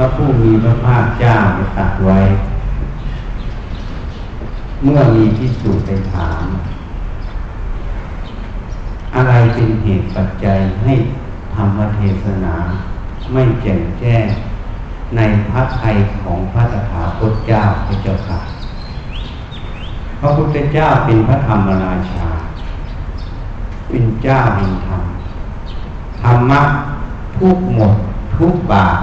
ระผู้มีพระภาคเจ้าได้ตรัสไว้ เมื่อมีพิสูจน์ไปถาม อะไรเป็นเหตุปัจจัยให้ธรรมเทศนา ไม่แจ่มแจ้งในพระไทยของพระตถาคตเจ้าพระเจ้าค่ะพระพุทธเจ้าเป็นพระธรรมราชา เป็นเจ้าแห่งธรรมธรรมะทุกหมดทุกบาท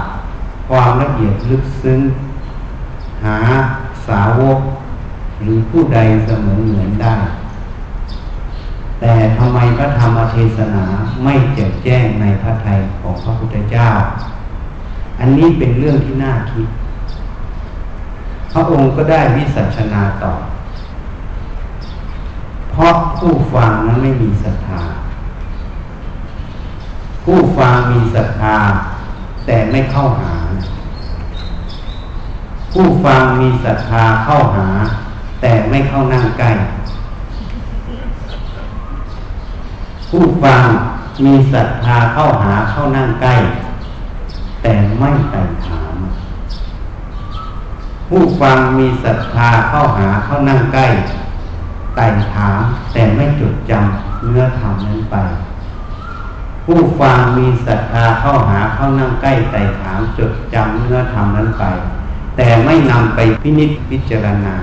ความละเอียดลึกซึ้ง หาสาวก หรือผู้ใดเสมอเหมือนได้ แต่ทำไมพระธรรมเทศนาไม่แจ่มแจ้งในพระทัยของพระพุทธเจ้า อันนี้เป็นเรื่องที่น่าคิด พระองค์ก็ได้วิสัชนาต่อ เพราะผู้ฟังนั้นไม่มีศรัทธาผู้ฟังมีศรัทธาแต่ไม่เข้าหา ผู้ฟังมีศรัทธาเข้าหา แต่ไม่เข้านั่งใกล้ผู้ฟังมีศรัทธาเข้าหาเข้านั่งใกล้ แต่ไม่ไต่ถาม ผู้ฟังมีศรัทธาเข้าหาเข้านั่งใกล้ไต่ถามแต่ไม่จดจำเนื้อธรรมนั้นไป ผู้ฟังมีศรัทธาเข้าหาเข้านั่งใกล้ไต่ถามจดจำเนื้อธรรมนั้นไป แต่ไม่นำไปพินิจพิจารณา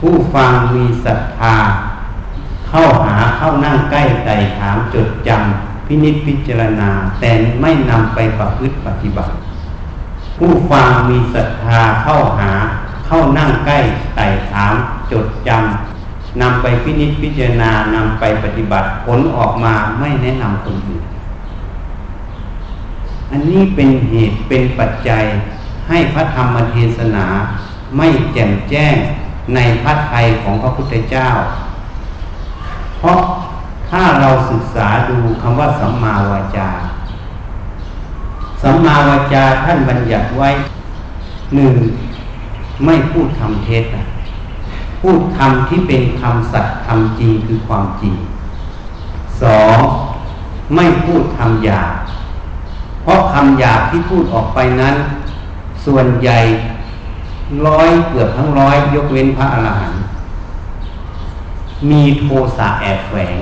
ผู้ฟังมีศรัทธา เข้าหาเข้านั่งใกล้ไต่ถามจดจำพินิจพิจารณา แต่ไม่นำไปประพฤติปฏิบัติ ผู้ฟังมีศรัทธาเข้าหา เข้านั่งใกล้ไต่ถามจดจำนำไปพินิจพิจารณานำไปปฏิบัติผลออกมาไม่แนะนำคนอื่นอันนี้เป็นเหตุเป็นปัจจัย ให้พระธรรมเทศนาไม่แจ่มแจ้งในพระทัยของพระพุทธเจ้า เพราะถ้าเราศึกษาดูคำว่าสัมมาวาจา สัมมาวาจาท่านบัญญัติไว้หนึ่งไม่พูดคำเท็จพูดคำที่เป็นคำสัตย์คำจริงคือความจริงสองไม่พูดคำหยาบเพราะคำหยาบที่พูดออกไปนั้น ส่วนใหญ่ร้อยเกือบทั้งร้อยยกเว้นพระอรหันต์มีโทสะแอบแฝง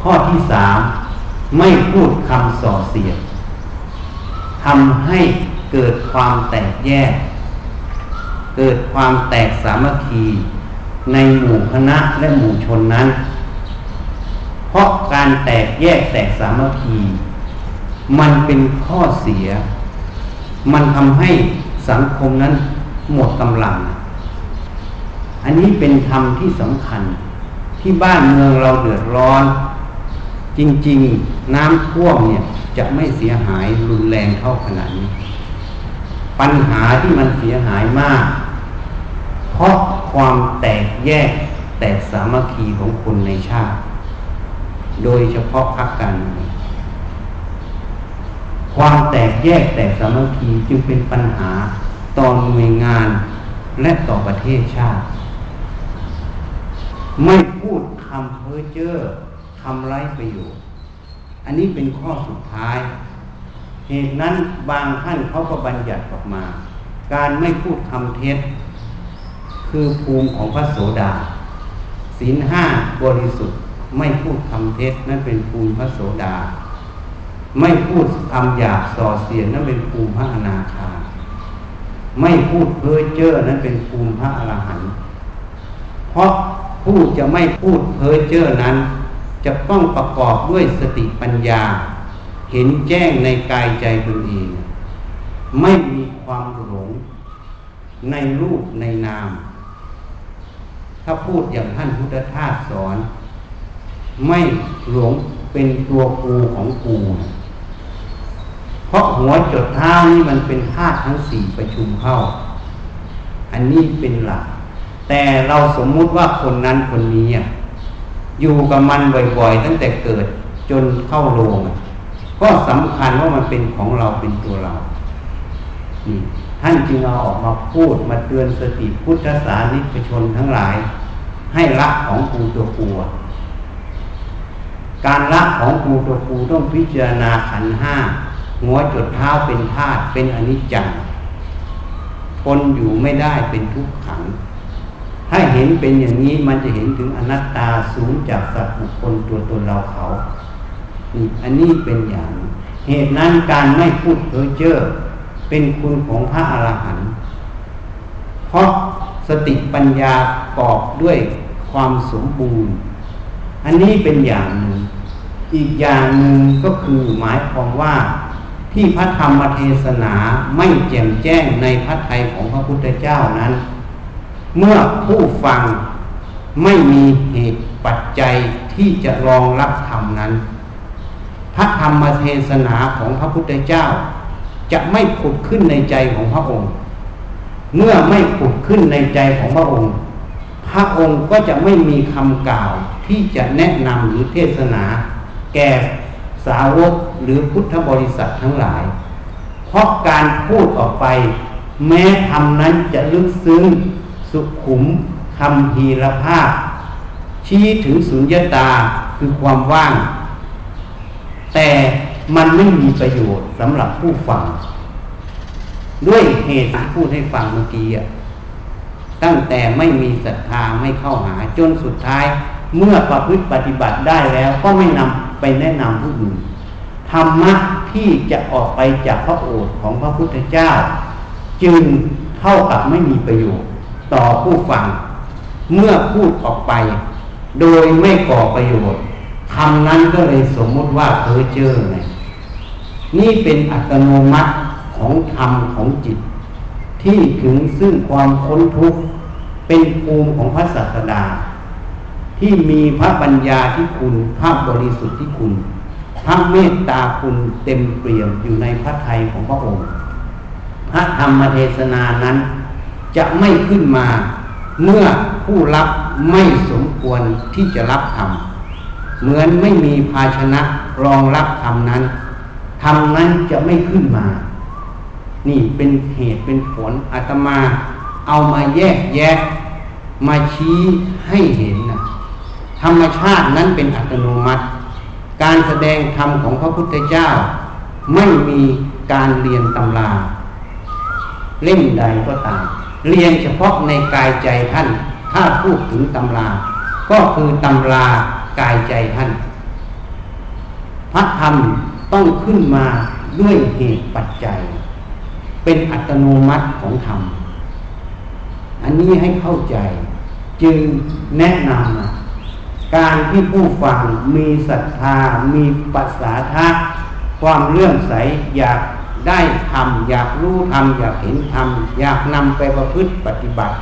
ข้อที่สามไม่พูดคำส่อเสียดทำให้เกิดความแตกแยก เกิดความแตกสามัคคี ในหมู่คณะและหมู่ชนนั้น เพราะการแตกแยกแตกสามัคคี มันเป็นข้อเสีย มันทำให้สังคมนั้นหมดกำลัง อันนี้เป็นธรรมที่สำคัญที่บ้านเมืองเราเดือดร้อน จริง ๆ น้ำท่วมเนี่ยจะไม่เสียหายรุนแรงเท่าขนาดนี้ ปัญหาที่มันเสียหายมาก เพราะความแตกแยกแตกสามัคคีของคนในชาติ โดยเฉพาะพรรคการเมือง ความแตกแยกแตกสามัคคีจึงเป็นปัญหาต่อหน่วยงานและต่อประเทศชาติ ไม่พูดคำเพ้อเจ้อคำไร้ประโยชน์ อันนี้เป็นข้อสุดท้าย เหตุนั้นบางท่านเขาก็บัญญัติออกมา การไม่พูดคำเท็จ คือภูมิของพระโสดาศีลห้าบริสุทธิ์ไม่พูดคำเท็จนั่นเป็นภูมิพระโสดา ไม่พูดคำหยาบส่อเสียดนั่นเป็นภูมิพระอนาคาไม่พูดเพ้อเจ้อนั้นเป็นภูมิพระอรหันต์เพราะผู้จะไม่พูดเพ้อเจ้อนั้น จะต้องประกอบด้วยสติปัญญา เห็นแจ้งในกายใจตนเอง ไม่มีความหลงในรูปในนาม ถ้าพูดอย่างท่านพุทธทาสสอน ไม่หลงเป็นตัวกูของกู เพราะหัวจดเท้านี่มันเป็นธาตุทั้งสี่ประชุมเข้า อันนี้เป็นหลัก แต่เราสมมุติว่าคนนั้นคนนี้อยู่กับมันบ่อยๆ ตั้งแต่เกิดจนเข้าโรงก็สำคัญว่ามันเป็นของเราเป็นตัวเรานี่ท่านจึงเอาออกมาพูดมาเตือนสติพุทธศาสนิกชนทั้งหลาย ให้ละของกูตัวกูการละของกูตัวกูต้องพิจารณาขันห้า หัวจดเท้าเป็นธาตุเป็นอนิจจังทนอยู่ไม่ได้เป็นทุกขัง ถ้าเห็นเป็นอย่างนี้มันจะเห็นถึงอนัตตาสูงจากสัตว์บุคคลตัวตนเราเขานี่อันนี้เป็นอย่าง เหตุนั้นการไม่พูดเพ้อเจ้อเป็นคุณของพระอรหันต์เพราะสติปัญญากอบด้วยความสมบูรณ์ อันนี้เป็นอย่างหนึ่ง อีกอย่างหนึ่งก็คือหมายความว่า ที่พระธรรมเทศนาไม่แจ่มแจ้งในพระทัยของพระพุทธเจ้านั้น เมื่อผู้ฟังไม่มีเหตุปัจจัยที่จะรองรับธรรมนั้น พระธรรมเทศนาของพระพุทธเจ้า จะไม่ผุดขึ้นในใจของพระองค์ เมื่อไม่ผุดขึ้นในใจของพระองค์ พระองค์ก็จะไม่มีคำกล่าวที่จะแนะนำหรือเทศนา แก่ สาวกหรือพุทธบริษัททั้งหลาย เพราะการพูดออกไป แม้คำนั้นจะลึกซึ้ง สุขุมคำฮีรภาพ ชี้ถึงสุญญตาคือความว่าง แต่มันไม่มีประโยชน์สำหรับผู้ฟัง ด้วยเหตุที่พูดให้ฟังเมื่อกี้ตั้งแต่ไม่มีศรัทธาไม่เข้าหาจนสุดท้าย เมื่อประพฤติปฏิบัติได้แล้วก็ไม่นำ ไปแนะนำผู้อื่นธรรมะที่จะออกไปจากพระโอษฐ์ของพระพุทธเจ้า จึงเท่ากับไม่มีประโยชน์ต่อผู้ฟัง เมื่อพูดออกไป โดยไม่ก่อประโยชน์คำนั้นก็เลยสมมติว่าเพ้อเจ้อไงนี่เป็นอัตโนมัติของธรรมของจิต ที่ถึงซึ่งความพ้นทุกข์เป็นภูมิของพระศาสดา ที่มีพระปัญญาที่คุณ พระบริสุทธิ์ที่คุณ พระเมตตาคุณเต็มเปี่ยมอยู่ในพระทัยของพระองค์ พระธรรมเทศนานั้นจะไม่ขึ้นมาเมื่อผู้รับไม่สมควรที่จะรับธรรมเหมือนไม่มีภาชนะรองรับธรรมนั้นธรรมนั้นจะไม่ขึ้นมา นี่เป็นเหตุเป็นผลอาตมา เอามาแยกแยะ มาชี้ให้เห็นนะ ธรรมชาตินั้นเป็นอัตโนมัติ การแสดงธรรมของพระพุทธเจ้า ไม่มีการเรียนตำราเล่มใดก็ตาม เรียนเฉพาะในกายใจท่าน ถ้าพูดถึงตำรา ก็คือตำรากายใจท่าน พระธรรมต้องขึ้นมาด้วยเหตุปัจจัย เป็นอัตโนมัติของธรรม อันนี้ให้เข้าใจ จึงแนะนำ การที่ผู้ฟังมีศรัทธา มีปัสสาทะความเลื่อมใสอยากได้ทำอยากรู้ทำอยากเห็นทำอยากนำไปประพฤติปฏิบัติ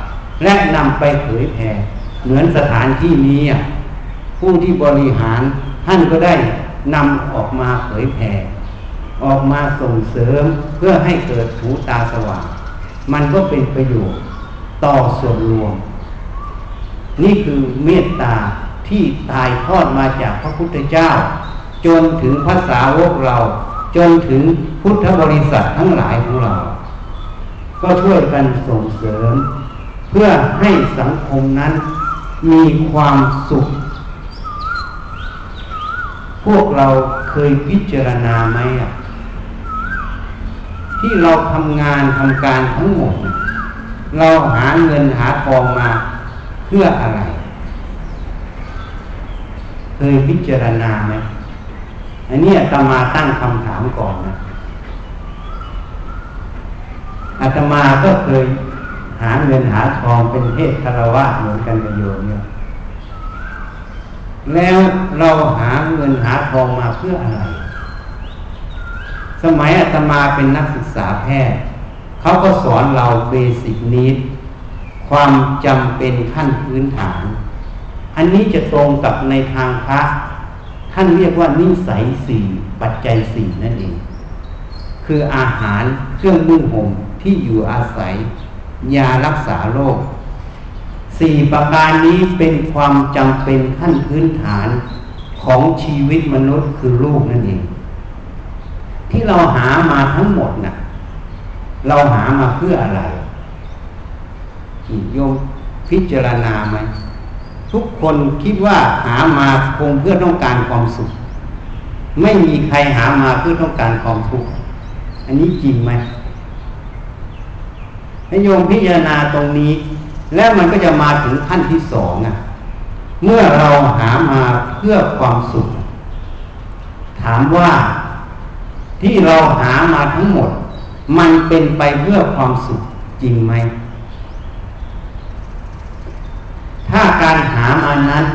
และนำไปเผยแผ่เหมือนสถานที่นี้ผู้ที่บริหารท่านก็ได้นำออกมาเผยแผ่ออกมาส่งเสริมเพื่อให้เกิดหูตาสว่าง มันก็เป็นประโยชน์ต่อส่วนรวม นี่คือเมตตา ที่ตายทอดมาจากพระพุทธเจ้า จนถึงภาษาวกเรา จนถึงพุทธบริษัททั้งหลายของเรา ก็ช่วยกันส่งเสริม เพื่อให้สังคมนั้นมีความสุข พวกเราเคยพิจารณาไหมอะที่เราทำงานทำการทั้งหมด เราหาเงินหาทองมาเพื่ออะไร เคยพิจารณาไหมอันนี้อาตมาตั้งคำถามก่อนนะอาตมาก็เคยหาเงินหาทองเป็นเพศคารวะเหมือนกันกับโยมเนี่ยแล้วเราหาเงินหาทองมาเพื่ออะไร สมัยอาตมาเป็นนักศึกษาแพทย์เขาก็สอนเราเบสิกนิดความจำเป็นขั้นพื้นฐาน อันนี้จะตรงกับในทางพระท่านเรียกว่านิสัยสี่ปัจจัยสี่นั่นเอง คืออาหารเครื่องนุ่งห่มที่อยู่อาศัย ยารักษาโรคสี่ประการนี้เป็นความจำเป็นขั้นพื้นฐานของชีวิตมนุษย์คือลูกนั่นเอง ที่เราหามาทั้งหมดนะ่ะ เราหามาเพื่ออะไรโยมพิจารณาไหม ทุกคนคิดว่าหามาคงเพื่อต้องการความสุข ไม่มีใครหามาเพื่อต้องการความทุกข์อันนี้จริงไหมให้โยมพิจารณาตรงนี้ แล้วมันก็จะมาถึงขั้นที่สองอะ เมื่อเราหามาเพื่อความสุข ถามว่าที่เราหามาทั้งหมด มันเป็นไปเพื่อความสุขจริงไหม ถ้าการหามานั้น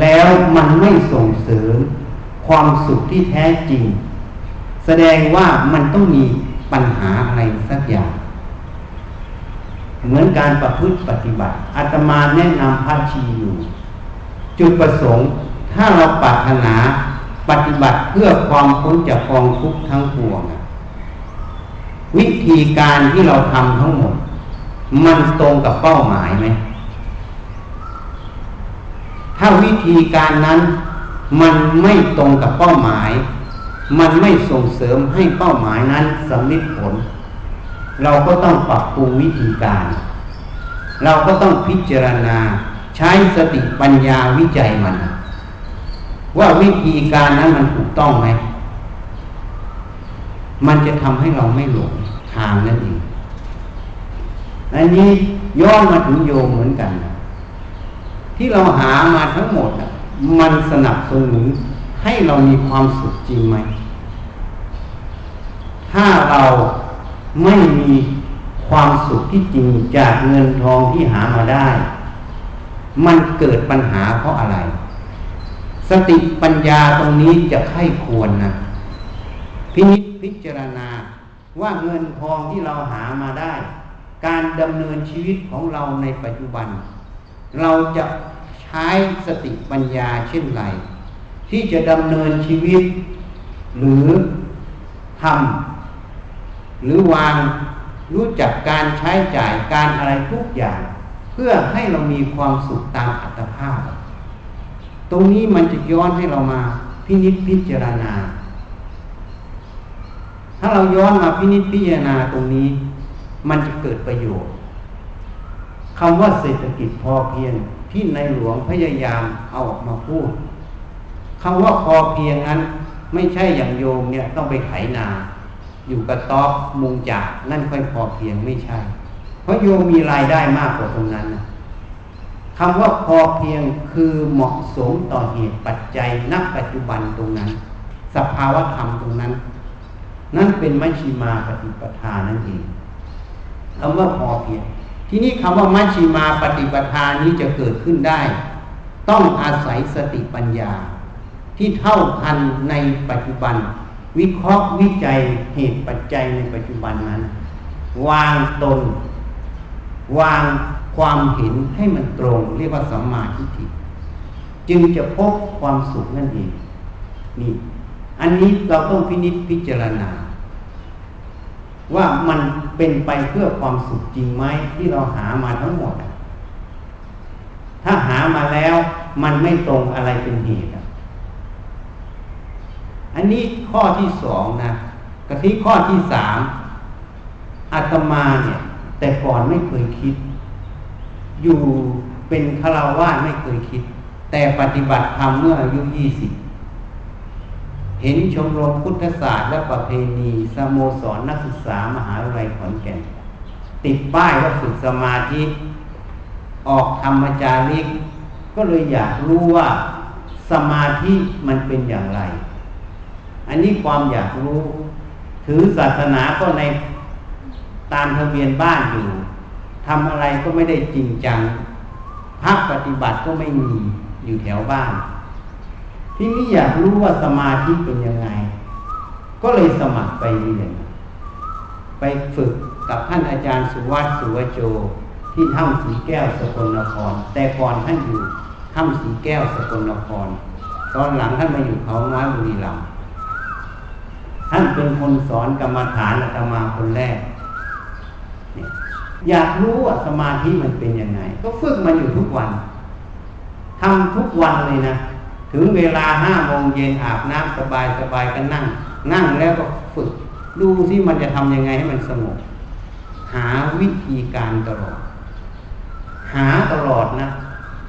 แล้วมันไม่ส่งเสริมความสุขที่แท้จริง แสดงว่ามันต้องมีปัญหาอะไรสักอย่าง เหมือนการประพฤติปฏิบัติอาตมาแนะนำพระชีอยู่ จุดประสงค์ถ้าเราปรารถนาปฏิบัติเพื่อความพ้นจากกองทุกข์ทั้งปวง วิธีการที่เราทำทั้งหมด มันตรงกับเป้าหมายไหม ถ้าวิธีการนั้นมันไม่ตรงกับเป้าหมาย มันไม่ส่งเสริมให้เป้าหมายนั้นสำลิดผล เราก็ต้องปรับปรุงวิธีการ เราก็ต้องพิจารณาใช้สติปัญญาวิจัยมัน ว่าวิธีการนั้นมันถูกต้องไหม มันจะทำให้เราไม่หลงทางนั่นเองอันนี้ย้อนมาถึงโยมเหมือนกัน ที่เราหามาทั้งหมด มันสนับสนุนให้เรามีความสุขจริงไหม ถ้าเราไม่มีความสุขที่จริงจากเงินทองที่หามาได้ มันเกิดปัญหาเพราะอะไร สติปัญญาตรงนี้จะไข้ควรนะพินิจพิจารณาว่าเงินทองที่เราหามาได้ การดำเนินชีวิตของเราในปัจจุบัน เราจะใช้สติปัญญาเช่นไร ที่จะดำเนินชีวิต หรือทำหรือวางรู้จักการใช้จ่ายการอะไรทุกอย่าง เพื่อให้เรามีความสุขตามอัตภาพ ตรงนี้มันจะย้อนให้เรามาพินิจพิจารณา ถ้าเราย้อนมาพินิจพิจารณาตรงนี้ มันจะเกิดประโยชน์ คำว่าเศรษฐกิจพอเพียงที่ในหลวงพยายามเอาออกมาพูดคำว่าพอเพียงนั้น ไม่ใช่อย่างโยมเนี่ยต้องไปไถนา อยู่กับตอบมุงจากนั่นค่อยพอเพียงไม่ใช่ เพราะโยมมีรายได้มากกว่าตรงนั้นนะคำว่าพอเพียงคือเหมาะสมต่อเหตุปัจจัยณปัจจุบันตรงนั้น สภาวะธรรมตรงนั้น นั่นเป็นมัชชิมาปฏิปทานั่นเองคำว่าพอเพียง ทีนี้คำว่ามัชชิมาปฏิปทานนี้จะเกิดขึ้นได้ ต้องอาศัยสติปัญญา ที่เท่าทันในปัจจุบัน วิเคราะห์วิจัยเหตุปัจจัยในปัจจุบันนั้น วางตน วางความเห็นให้มันตรง เรียกว่าสัมมาทิฏฐิจึงจะพบความสุขนั่นเองนี่ อันนี้เราต้องพินิจพิจารณา ว่ามันเป็นไปเพื่อความสุขจริงไหมที่เราหามาทั้งหมด ถ้าหามาแล้วมันไม่ตรงอะไรเป็นเหตุอันนี้ข้อที่สองนะกะที่ข้อที่สามอาตมาเนี่ย แต่ก่อนไม่เคยคิด อยู่เป็นคราวาสไม่เคยคิด แต่ปฏิบัติธรรมเมื่ออายุยี่สิบ เห็นชมรมพุทธศาสตร์และประเพณีสโมสรนักศึกษามหาวิทยาลัยขอนแก่น ติดป้ายว่าฝึกสมาธิออกธรรมจาริก ก็เลยอยากรู้ว่าสมาธิมันเป็นอย่างไร อันนี้ความอยากรู้ ถือศาสนาก็ในตามทะเบียนบ้านอยู่ทำอะไรก็ไม่ได้จริงจังพักปฏิบัติก็ไม่มีอยู่แถวบ้าน ทีนี้อยากรู้ว่าสมาธิเป็นยังไง ก็เลยสมัครไปเรียน ไปฝึกกับท่านอาจารย์สุวัตสุวโจ ที่ถ้ำสีแก้วสกลนคร แต่ก่อนท่านอยู่ถ้ำสีแก้วสกลนคร ตอนหลังท่านมาอยู่เขาน้อยบุรีรัมย์ท่านเป็นคนสอนกรรมฐานอาตมาคนแรก อยากรู้ว่าสมาธิมันเป็นยังไง ก็ฝึกมันอยู่ทุกวันทำทุกวันเลยนะ ถึงเวลาห้าโมงเย็นอาบน้ำสบายสบายก็นั่ง นั่งแล้วก็ฝึก ดูที่มันจะทำยังไงให้มันสงบหาวิธีการตลอด หาตลอดนะ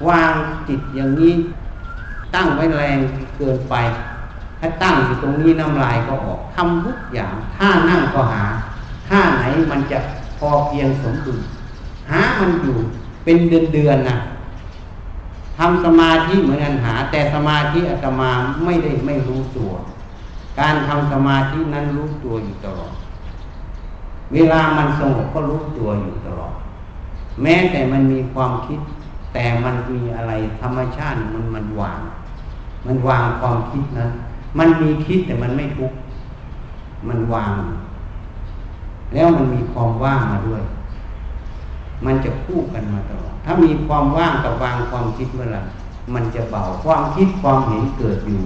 วางจิตอย่างนี้ ตั้งไว้แรงเกินไป ถ้าตั้งอยู่ตรงนี้น้ำลายก็ออกทำทุกอย่างท่านั่งก็หาท่าไหนมันจะพอเพียงสมดุลหามันอยู่เป็นเดือนเดือนนะ ทำสมาธิเหมือนกันหา แต่สมาธิอาตมาไม่ได้ไม่รู้ตัว การทำสมาธินั้นรู้ตัวอยู่ตลอด เวลามันสงบก็รู้ตัวอยู่ตลอด แม้แต่มันมีความคิด แต่มันมีอะไรธรรมชาติมันมันวาง มันวางความคิดนั้น มันมีคิดแต่มันไม่ทุกข์มันวาง แล้วมันมีความว่างมาด้วย มันจะคู่กันมาตลอด ถ้ามีความว่างกับวางความคิดเมื่อไหร่มันจะเบาความคิดความเห็นเกิดอยู่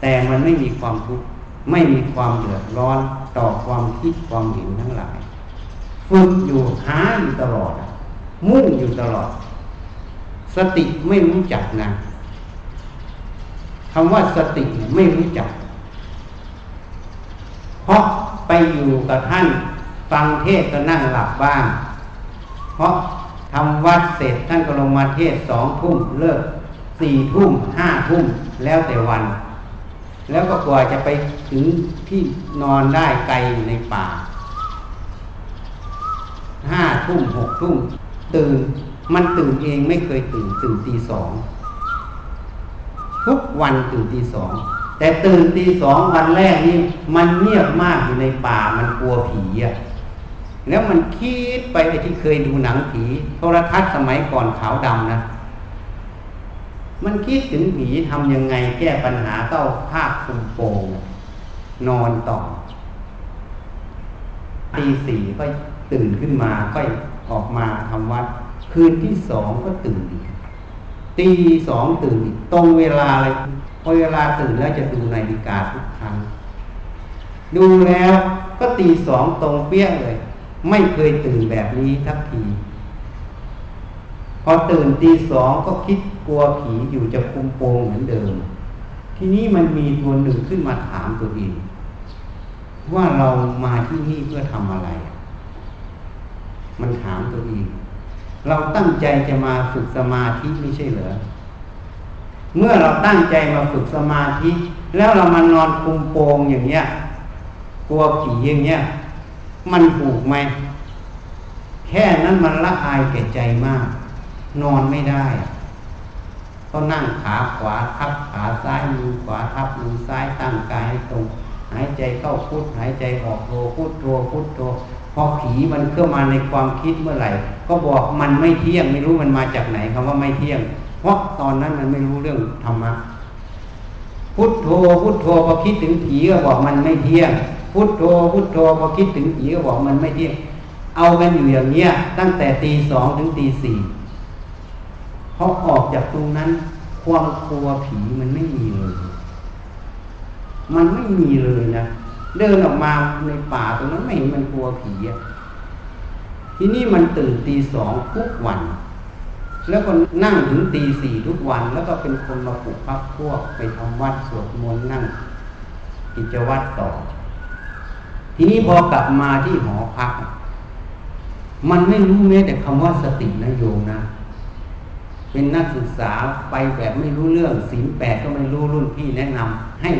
แต่มันไม่มีความทุกข์ไม่มีความเดือดร้อนต่อความคิดความเห็นทั้งหลายฝึกอยู่หาอยู่ตลอด มุ่งอยู่ตลอด สติไม่รู้จักนะคำว่าสติไม่รู้จัก เพราะไปอยู่กับท่าน ฟังเทศก็นั่งหลับบ้าง เพราะ ทำวัดเสร็จท่านก็ลงมาเทศสองทุ่มเลิกสี่ทุ่มห้าทุ่มแล้วแต่วัน แล้วก็กว่าจะไปถึงที่นอนได้ไกลอยู่ในป่าห้าทุ่มหกทุ่มตื่นมันตื่นเองไม่เคยตื่นตื่นตีสองทุกวันตื่นตีสองแต่ตื่นตีสองวันแรกนี่มันเงียบมากอยู่ในป่ามันกลัวผีอะ แล้วมันคิดไปไอ้ที่เคยดูหนังผีโทรทัศน์สมัยก่อนขาวดำนะ มันคิดถึงผีทำยังไงแก้ปัญหาก็เอาผ้าคลุมโปงนอนต่อตีสี่ก็ตื่นขึ้นมาก็ออกมาทำวัด คืนที่สองก็ตื่นอีกตีสองตื่นอีกตรงเวลาเลยพอเวลาตื่นแล้วจะดูนาฬิกาทุกครั้ง ดูแล้วก็ตีสองตรงเปี้ยเลย ไม่เคยตื่นแบบนี้ทักทีพอตื่นตีสองก็คิดกลัวผีอยู่จะคุมโปงเหมือนเดิม ทีนี้มันมีตัวหนึ่งขึ้นมาถามตัวเองว่าเรามาที่นี่เพื่อทำอะไร มันถามตัวเองเราตั้งใจจะมาฝึกสมาธิไม่ใช่เหรอ เมื่อเราตั้งใจมาฝึกสมาธิ แล้วเรามานอนคุมโปงอย่างเงี้ย กลัวผีอย่างเงี้ย มันถูกไหม แค่นั้นมันละอายแก่ใจมาก นอนไม่ได้ ก็นั่งขาขวาทับขาซ้ายมือขวาทับมือซ้ายตั้งกายให้ตรง หายใจเข้าพุทหายใจออกโทพุทโทพุทโทพอผีมันเข้ามาในความคิดเมื่อไหร่ ก็บอกมันไม่เที่ยงไม่รู้มันมาจากไหนคำว่าไม่เที่ยง เพราะตอนนั้นมันไม่รู้เรื่องธรรมะพุทโธพุทโธพอคิดถึงผีก็บอกมันไม่เที่ยง พุทโธพุทโธพอคิดถึงผีก็บอกมันไม่เที่ยงเอากันอยู่อย่างเนี้ย ตั้งแต่ตีสองถึงตีสี่พอออกจากตรงนั้น ความกลัวผีมันไม่มีเลย มันไม่มีเลยนะเดินออกมาในป่าตรงนั้นไม่เห็นมันกลัวผีอะทีนี้มันตื่นตีสองทุกวัน แล้วก็นั่งถึงตีสี่ทุกวัน แล้วก็เป็นคนมาปลุกพักพวกไปทำวัดสวดมนต์นั่ง กิจวัตรต่อ ทีนี้พอกลับมาที่หอพัก มันไม่รู้แม้แต่คำว่าสตินะโยมนะ เป็นนักศึกษาไปแบบไม่รู้เรื่องศีลแปดก็ไม่รู้รุ่นพี่แนะนำให้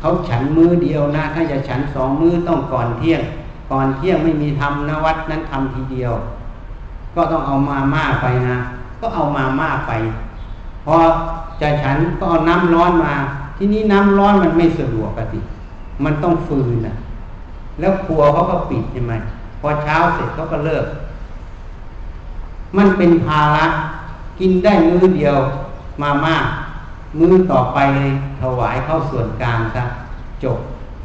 เขาฉันมือเดียวนะ ถ้าจะฉันสองมือต้องก่อนเที่ยง ก่อนเที่ยงไม่มีทำนวัดนั้นทำทีเดียว ก็ต้องเอามาม่าไปนะ ก็เอามาม่าไป พอจะฉันก็เอาน้ำร้อนมา ที่นี้น้ำร้อนมันไม่สะดวกกติ มันต้องฟืนนะ แล้วครัวเขาก็ปิดใช่ไหมพอเช้าเสร็จเขาก็เลิก มันเป็นภาระกินได้มื้อเดียวมาม่ามื้อต่อไปเลยถวายเข้าส่วนกลางซะจบ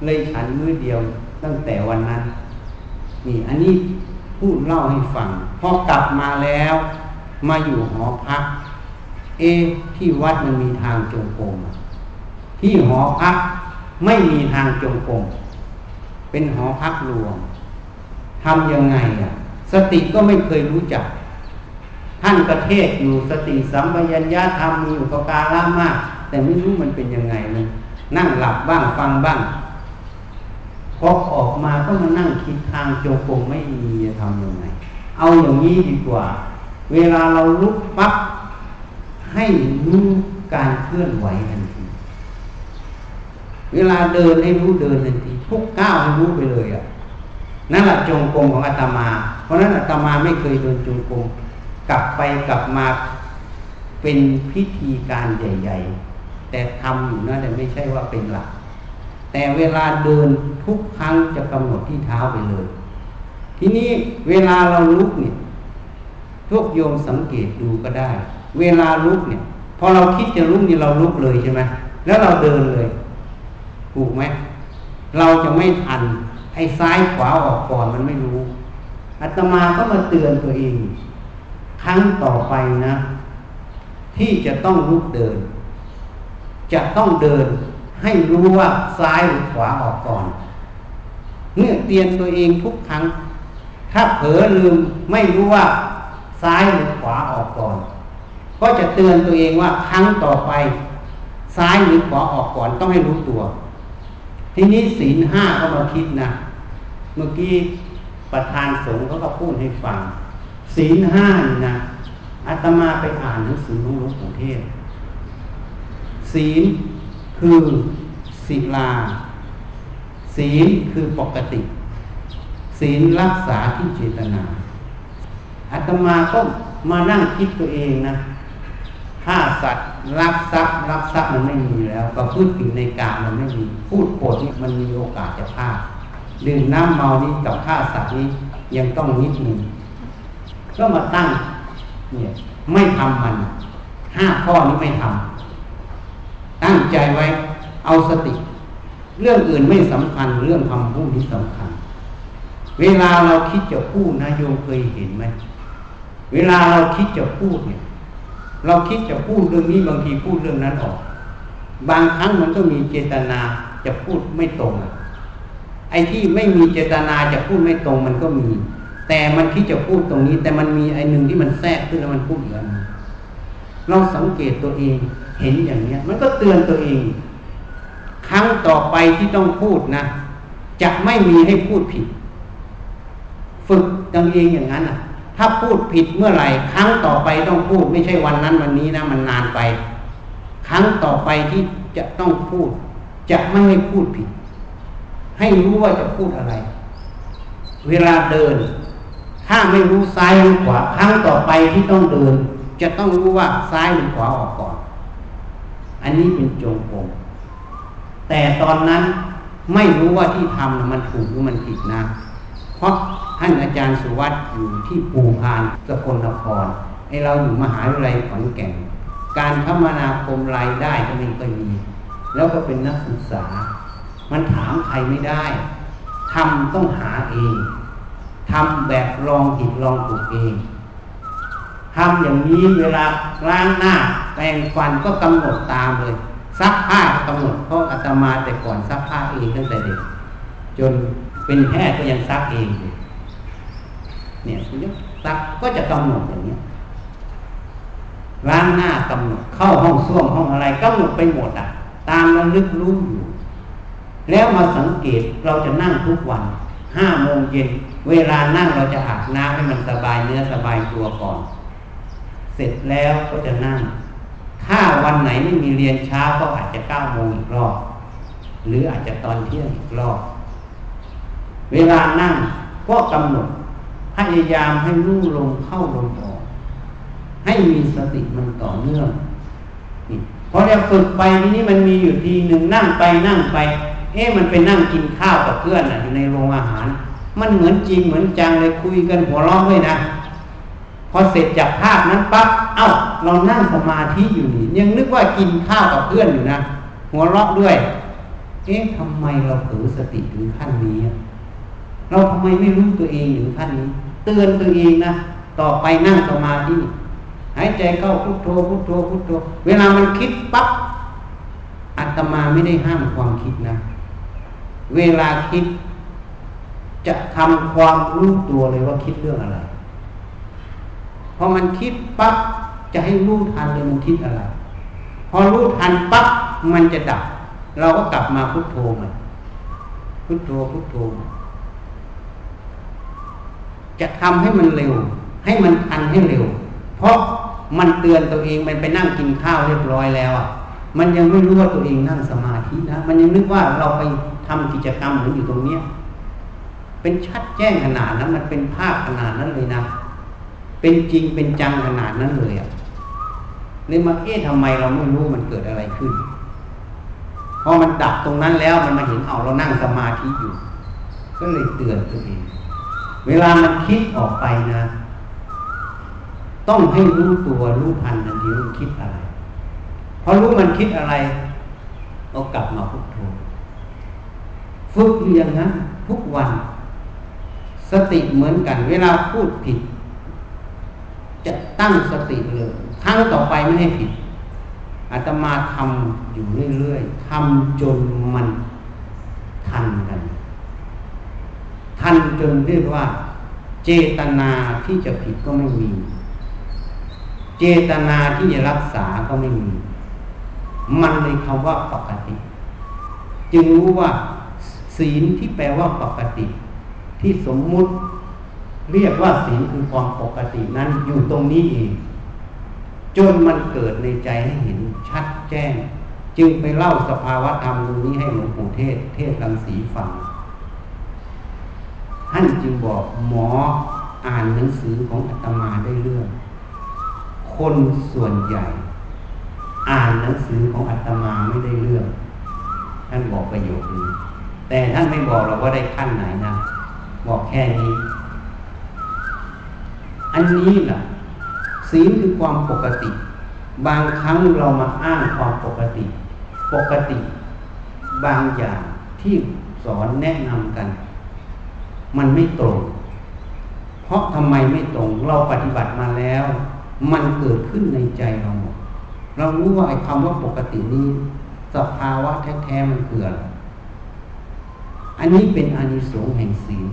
เลยฉันมื้อเดียวตั้งแต่วันนั้น นี่อันนี้พูดเล่าให้ฟังพอกลับมาแล้ว มาอยู่หอพัก เอที่วัดมันมีทางจงกรมที่หอพักไม่มีทางจงกรม เป็นหอพักรวมทำยังไงอะ สติก็ไม่เคยรู้จัก ท่านประเทศอยู่สติสัมปยัญญาธรรมมีอุปการะมาก แต่ไม่รู้มันเป็นยังไงมันนั่งหลับบ้างฟังบ้างพอออกมาก็มานั่งคิดทางโจกงไม่มีจะทำยังไง เอาอย่างนี้ดีกว่า เวลาเราลุกปั๊บให้รู้การเคลื่อนไหวทันที เวลาเดินให้รู้เดินทันที ทุกก้าวให้รู้ไปเลยอะนั่นแหละจงกรมของอาตมา เพราะนั้นอาตมาไม่เคยเดินจงกรมกลับไปกลับมาเป็นพิธีการใหญ่ๆ แต่ทำอยู่นะแต่ไม่ใช่ว่าเป็นหลัก แต่เวลาเดินทุกครั้งจะกำหนดที่เท้าไปเลย ทีนี้เวลาเราลุกเนี่ยทุกโยมสังเกตดูก็ได้ เวลาลุกเนี่ยพอเราคิดจะลุกนี่เราลุกเลยใช่ไหมแล้วเราเดินเลยถูกไหม เราจะไม่ทัน ไอ้ซ้ายขวาออกก่อนมันไม่รู้อาตมาก็มาเตือนตัวเอง ครั้งต่อไปนะ ที่จะต้องลุกเดิน จะต้องเดินให้รู้ว่าซ้ายหรือขวาออกก่อนเนี่ยเตือนตัวเองทุกครั้ง ถ้าเผลอลืมไม่รู้ว่าซ้ายหรือขวาออกก่อน ก็จะเตือนตัวเองว่าครั้งต่อไป ซ้ายหรือขวาออกก่อนต้องให้รู้ตัว ทีนี้ศีลห้าก็มาคิดนะ เมื่อกี้ประธานสงฆ์เขาก็พูดให้ฟังศีลห้านี่นะอาตมาไปอ่านหนังสือหลวงหลวงปู่เทศ ศีลคือศีลา ศีลคือปกติ ศีลรักษาที่เจตนาอาตมาก็มานั่งคิดตัวเองนะ ฆ่าสัตว์รักทรัพย์รักทรัพย์มันไม่มีแล้วก็พูดผิดในการมันไม่มีพูดโกรธนี่มันมีโอกาสจะพลาดดื่มน้ำเมานี้กับฆ่าสัตว์นี้ยังต้องนิดหนึ่งก็มาตั้งเนี่ยไม่ทำมันห้าข้อนี้ไม่ทำตั้งใจไว้เอาสติ เรื่องอื่นไม่สำคัญเรื่องคำพูดนี้สำคัญ เวลาเราคิดจะพูดนะโยมเคยเห็นไหมเวลาเราคิดจะพูดเนี่ย เราคิดจะพูดเรื่องนี้บางทีพูดเรื่องนั้นออก บางครั้งมันก็มีเจตนาจะพูดไม่ตรงไอ้ที่ไม่มีเจตนาจะพูดไม่ตรงมันก็มี แต่มันคิดจะพูดตรงนี้ แต่มันมีไอ้หนึ่งที่มันแทรกขึ้นแล้วมันพูดอีกอันเราสังเกตตัวเองเห็นอย่างเนี้ย มันก็เตือนตัวเอง ครั้งต่อไปที่ต้องพูดนะจะไม่มีให้พูดผิด ฝึกตัวเองอย่างนั้นอะ ถ้าพูดผิดเมื่อไหร่ ครั้งต่อไปต้องพูดไม่ใช่วันนั้นวันนี้นะมันนานไป ครั้งต่อไปที่จะต้องพูด จะไม่ให้พูดผิด ให้รู้ว่าจะพูดอะไร เวลาเดิน ถ้าไม่รู้ซ้ายหรือขวาครั้งต่อไปที่ต้องเดิน จะต้องรู้ว่าซ้ายหรือขวาออกก่อน อันนี้เป็นจงกรมแต่ตอนนั้นไม่รู้ว่าที่ทำมันถูกหรือมันผิดนะ ราะท่านอาจารย์สุวัตอยู่ที่ปูพานสกลนครให้เราอยู่มหาวิทยาลัยขอนแก่น การคมนาคมรายได้ก็ไม่ค่อยมีแล้วก็เป็นนักศึกษา มันถามใครไม่ได้ทำต้องหาเองทำแบบลองผิดลองถูกเองทำอย่างนี้เวลาล้างหน้าแปรงฟันก็กำหนดตามเลยซักผ้ากำหนดเพราะอาตมาแต่ก่อนซักผ้าเองตั้งแต่เด็กจน เป็นแพทย์ก็ยังซักเองเนี่ยคุณยกซักก็จะกำหนดอย่างนี้ล้างหน้ากำหนดเข้าห้องส้วมห้องอะไรกำหนดไปหมดอะ ตามระลึกรู้อยู่ แล้วมาสังเกตเราจะนั่งทุกวันห้าโมงเย็นเวลานั่งเราจะอาบน้ำให้มันสบายเนื้อสบายตัวก่อน เสร็จแล้วก็จะนั่ง ถ้าวันไหนไม่มีเรียนเช้าก็อาจจะเก้าโมงอีกรอบ หรืออาจจะตอนเที่ยงอีกรอบ เวลานั่งก็กำหนดพยายามให้รู้ลงเข้าลงออก ให้มีสติมันต่อเนื่องนี่พอเราฝึกไปทีนี้มันมีอยู่ทีหนึ่งนั่งไปนั่งไป เอ๊ะมันไปนั่งกินข้าวกับเพื่อนอะอยู่ในโรงอาหาร มันเหมือนจริงเหมือนจังเลยคุยกันหัวเราะด้วยนะพอเสร็จจากภาพนั้นปั๊บเอ้าเรานั่งสมาธิอยู่นี่ยังนึกว่ากินข้าวกับเพื่อนอยู่นะหัวเราะด้วย เอ๊ะทำไมเราถือสติถึงขั้นนี้ เราทำไมไม่รู้ตัวเองอยู่ท่านนี้เตือนตัวเองนะต่อไปนั่งสมาธิหายใจเข้าพุทโธพุทโธพุทโธเวลามันคิดปั๊บอัตมาไม่ได้ห้ามความคิดนะ เวลาคิด จะทำความรู้ตัวเลยว่าคิดเรื่องอะไรพอมันคิดปั๊บจะให้รู้ทันเลยมันคิดอะไร พอรู้ทันปั๊บมันจะดับ เราก็กลับมาพุทโธมันพุทโธพุทโธ จะทำให้มันเร็ว ให้มันทันให้เร็ว เพราะมันเตือนตัวเองมันไปนั่งกินข้าวเรียบร้อยแล้วอะมันยังไม่รู้ว่าตัวเองนั่งสมาธินะ มันยังนึกว่าเราไปทำกิจกรรมเหมือนอยู่ตรงเนี้ย เป็นชัดแจ้งขนาดนั้น มันเป็นภาพขนาดนั้นเลยนะ เป็นจริงเป็นจังขนาดนั้นเลยอะเลยมาเอ๊ะทำไมเราไม่รู้มันเกิดอะไรขึ้น พอมันดับตรงนั้นแล้วมันมาเห็นเอาเรานั่งสมาธิอยู่ ก็เลยเตือนตัวเอง เวลามันคิดออกไปนะ ต้องให้รู้ตัวรู้ทันทันทีมันคิดอะไรพอรู้มันคิดอะไรเรากลับมาพุทโธฝึกอยู่อย่างนั้นทุกวัน สติเหมือนกัน เวลาพูดผิด จะตั้งสติเลยครั้งต่อไปไม่ให้ผิดอาตมาทำอยู่เรื่อยๆทำจนมันทันกัน ทันจนเรียกว่า เจตนาที่จะผิดก็ไม่มี เจตนาที่จะรักษาก็ไม่มี มันเลยคำว่าปกติ จึงรู้ว่า ศีลที่แปลว่าปกติ ที่สมมุติเรียกว่าศีลคือความปกตินั้นอยู่ตรงนี้เองจนมันเกิดในใจให้เห็นชัดแจ้ง จึงไปเล่าสภาวะธรรมตรงนี้ให้หลวงปู่เทศ เทศรังสีฟัง ท่านจึงบอกหมออ่านหนังสือของอาตมาได้เรื่อง คนส่วนใหญ่ อ่านหนังสือของอาตมาไม่ได้เรื่อง ท่านบอกประโยคนี้ แต่ท่านไม่บอกเราว่าได้ขั้นไหนนะ บอกแค่นี้ อันนี้แหละศีลคือความปกติ บางครั้งเรามาอ้างความปกติ ปกติ บางอย่างที่สอนแนะนำกัน มันไม่ตรง เพราะทำไมไม่ตรง เราปฏิบัติมาแล้ว มันเกิดขึ้นในใจเราหมดเรารู้ว่าไอ้คำว่าปกตินี้สภาวะแท้ๆมันคืออะไรอันนี้เป็นอานิสงส์แห่งศีล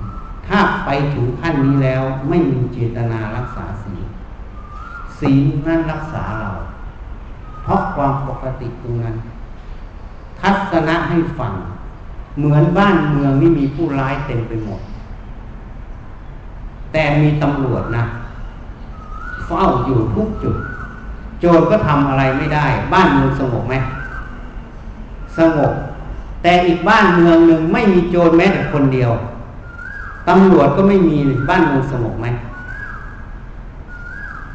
ถ้าไปถึงขั้นนี้แล้วไม่มีเจตนารักษาศีลศีลนั้นรักษาเรา เพราะความปกติตรงนั้น ทัศนะให้ฟัง เหมือนบ้านเมืองนี่มีผู้ร้ายเต็มไปหมด แต่มีตำรวจนะเฝ้าอยู่ทุกจุด โจรก็ทำอะไรไม่ได้ บ้านเมืองสงบไหมสงบ แต่อีกบ้านเมืองหนึ่งไม่มีโจรแม้แต่คนเดียวตำรวจก็ไม่มีบ้านเมืองสงบไหม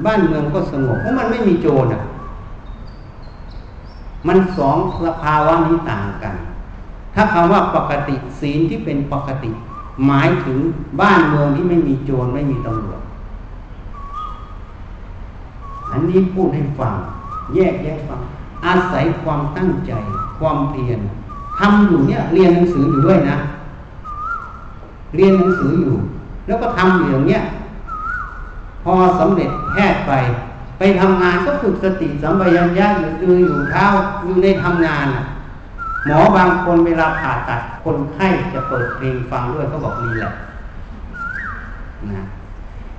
บ้านเมืองก็สงบเพราะมันไม่มีโจรอะ มันสองสภาวะนี้ต่างกัน ถ้าคำว่าปกติศีลที่เป็นปกติ หมายถึงบ้านเมืองที่ไม่มีโจรไม่มีตำรวจ อันนี้พูดให้ฟัง แยกแยกฟัง อาศัยความตั้งใจ ความเพียรทำอยู่เนี่ยเรียนหนังสืออยู่ด้วยนะ เรียนหนังสืออยู่ แล้วก็ทำอยู่อย่างเนี้ยพอสำเร็จแพทย์ไป ไปทำงานก็ฝึกสติสัมปชัญญะอยู่ยืนอยู่เท้าอยู่ในทำงาน หมอบางคนเวลาผ่าตัดคนไข้จะเปิดเพลงฟังด้วยเขาบอกนี่แหละนะ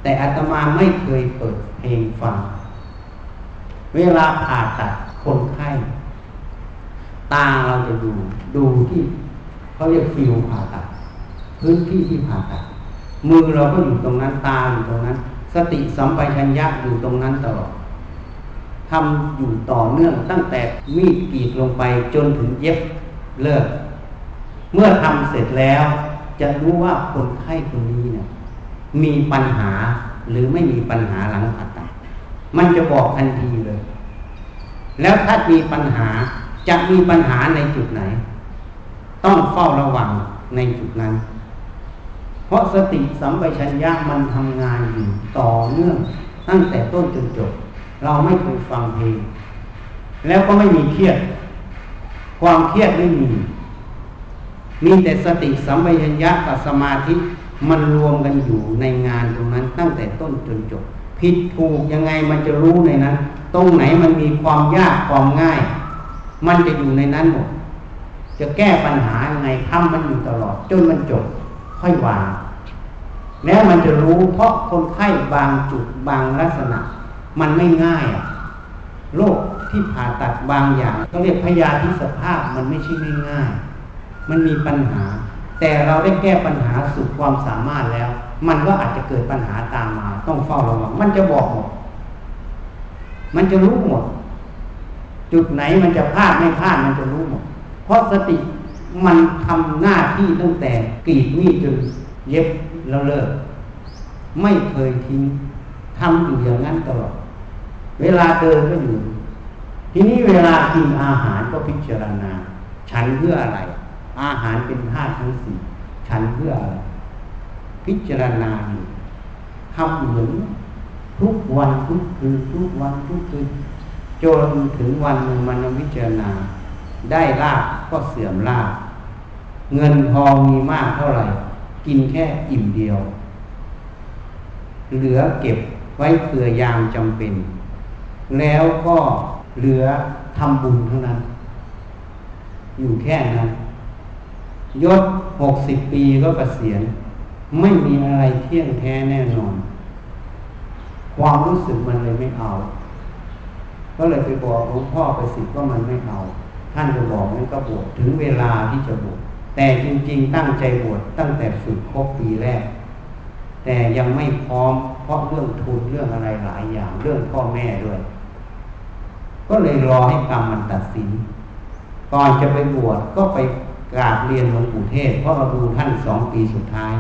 แต่อาตมาไม่เคยเปิดเพลงฟัง เวลาผ่าตัดคนไข้ ตาเราจะดูดูที่เขาเรียกฟิวผ่าตัด พื้นที่ที่ผ่าตัด มือเราก็อยู่ตรงนั้นตาอยู่ตรงนั้น สติสัมปชัญญะอยู่ตรงนั้นตลอดทำอยู่ต่อเนื่องตั้งแต่มีดกรีดลงไปจนถึงเย็บ เลิก เมื่อทำเสร็จแล้ว จะรู้ว่าคนไข้คนนี้เนี่ยมีปัญหาหรือไม่มีปัญหาหลังผ่าตัด มันจะบอกทันทีเลย แล้วถ้ามีปัญหาจะมีปัญหาในจุดไหน ต้องเฝ้าระวังในจุดนั้น เพราะสติสัมปชัญญะมันทำงานอยู่ต่อเนื่องตั้งแต่ต้นจนจบ เราไม่เคยฟังเพลงแล้วก็ไม่มีเครียด ความเครียดไม่มี มีแต่สติสัมปชัญญะกับสมาธิมันรวมกันอยู่ในงานตรงนั้น ตั้งแต่ต้นจนจบ ผิดถูกยังไงมันจะรู้ในนั้น ตรงไหนมันมีความยากความง่าย มันจะอยู่ในนั้นหมด จะแก้ปัญหายังไงทำมันอยู่ตลอด จนมันจบ ค่อยวางแล้วมันจะรู้เพราะคนไข้บางจุดบางลักษณะ มันไม่ง่ายอะโรค ที่ผ่าตัดบางอย่างเขาเรียกพยาธิสภาพมันไม่ใช่ง่ายๆมันมีปัญหา แต่เราได้แก้ปัญหาสุดความสามารถแล้ว มันก็อาจจะเกิดปัญหาตามมา ต้องเฝ้าระวังมันจะบอกหมดมันจะรู้หมด จุดไหนมันจะพลาดไม่พลาดมันจะรู้หมด เพราะสติมันทำหน้าที่ตั้งแต่กรีดมีดจนเย็บแล้วเลิก ไม่เคยทิ้งทำอยู่อย่างนั้นตลอด เวลาเดินก็อยู่ ทีนี้เวลากินอาหารก็พิจารณา ฉันเพื่ออะไร อาหารเป็นธาตุทั้งสี่ฉันเพื่ออะไรพิจารณาอยู่ทำเหมือนทุกวันทุกคืนทุกวันทุกคืนจนถึงวันหนึ่งมันวิจารณา ได้ลาบก็เสื่อมลาบเงินทองมีมากเท่าไหร่ กินแค่อิ่มเดียว เหลือเก็บไว้เผื่อยามจำเป็น แล้วก็ เหลือทำบุญเท่านั้น อยู่แค่นั้นยศหกสิบปีก็เกษียณไม่มีอะไรเที่ยงแท้แน่นอน ความรู้สึกมันเลยไม่เอา ก็เลยไปบอกหลวงพ่อไปสิว่ามันไม่เอา ท่านจะบอกนั่นก็บวชถึงเวลาที่จะบวชแต่จริง ๆ ตั้งใจบวชตั้งแต่ฝึกครบปีแรก แต่ยังไม่พร้อมเพราะเรื่องทุนเรื่องอะไรหลายอย่างเรื่องพ่อแม่ด้วย ก็เลยรอให้กรรมมันตัดสิน ก่อนจะไปบวชก็ไปกราบเรียนหลวงปู่เทศ เพราะเราดูท่านสองปีสุดท้าย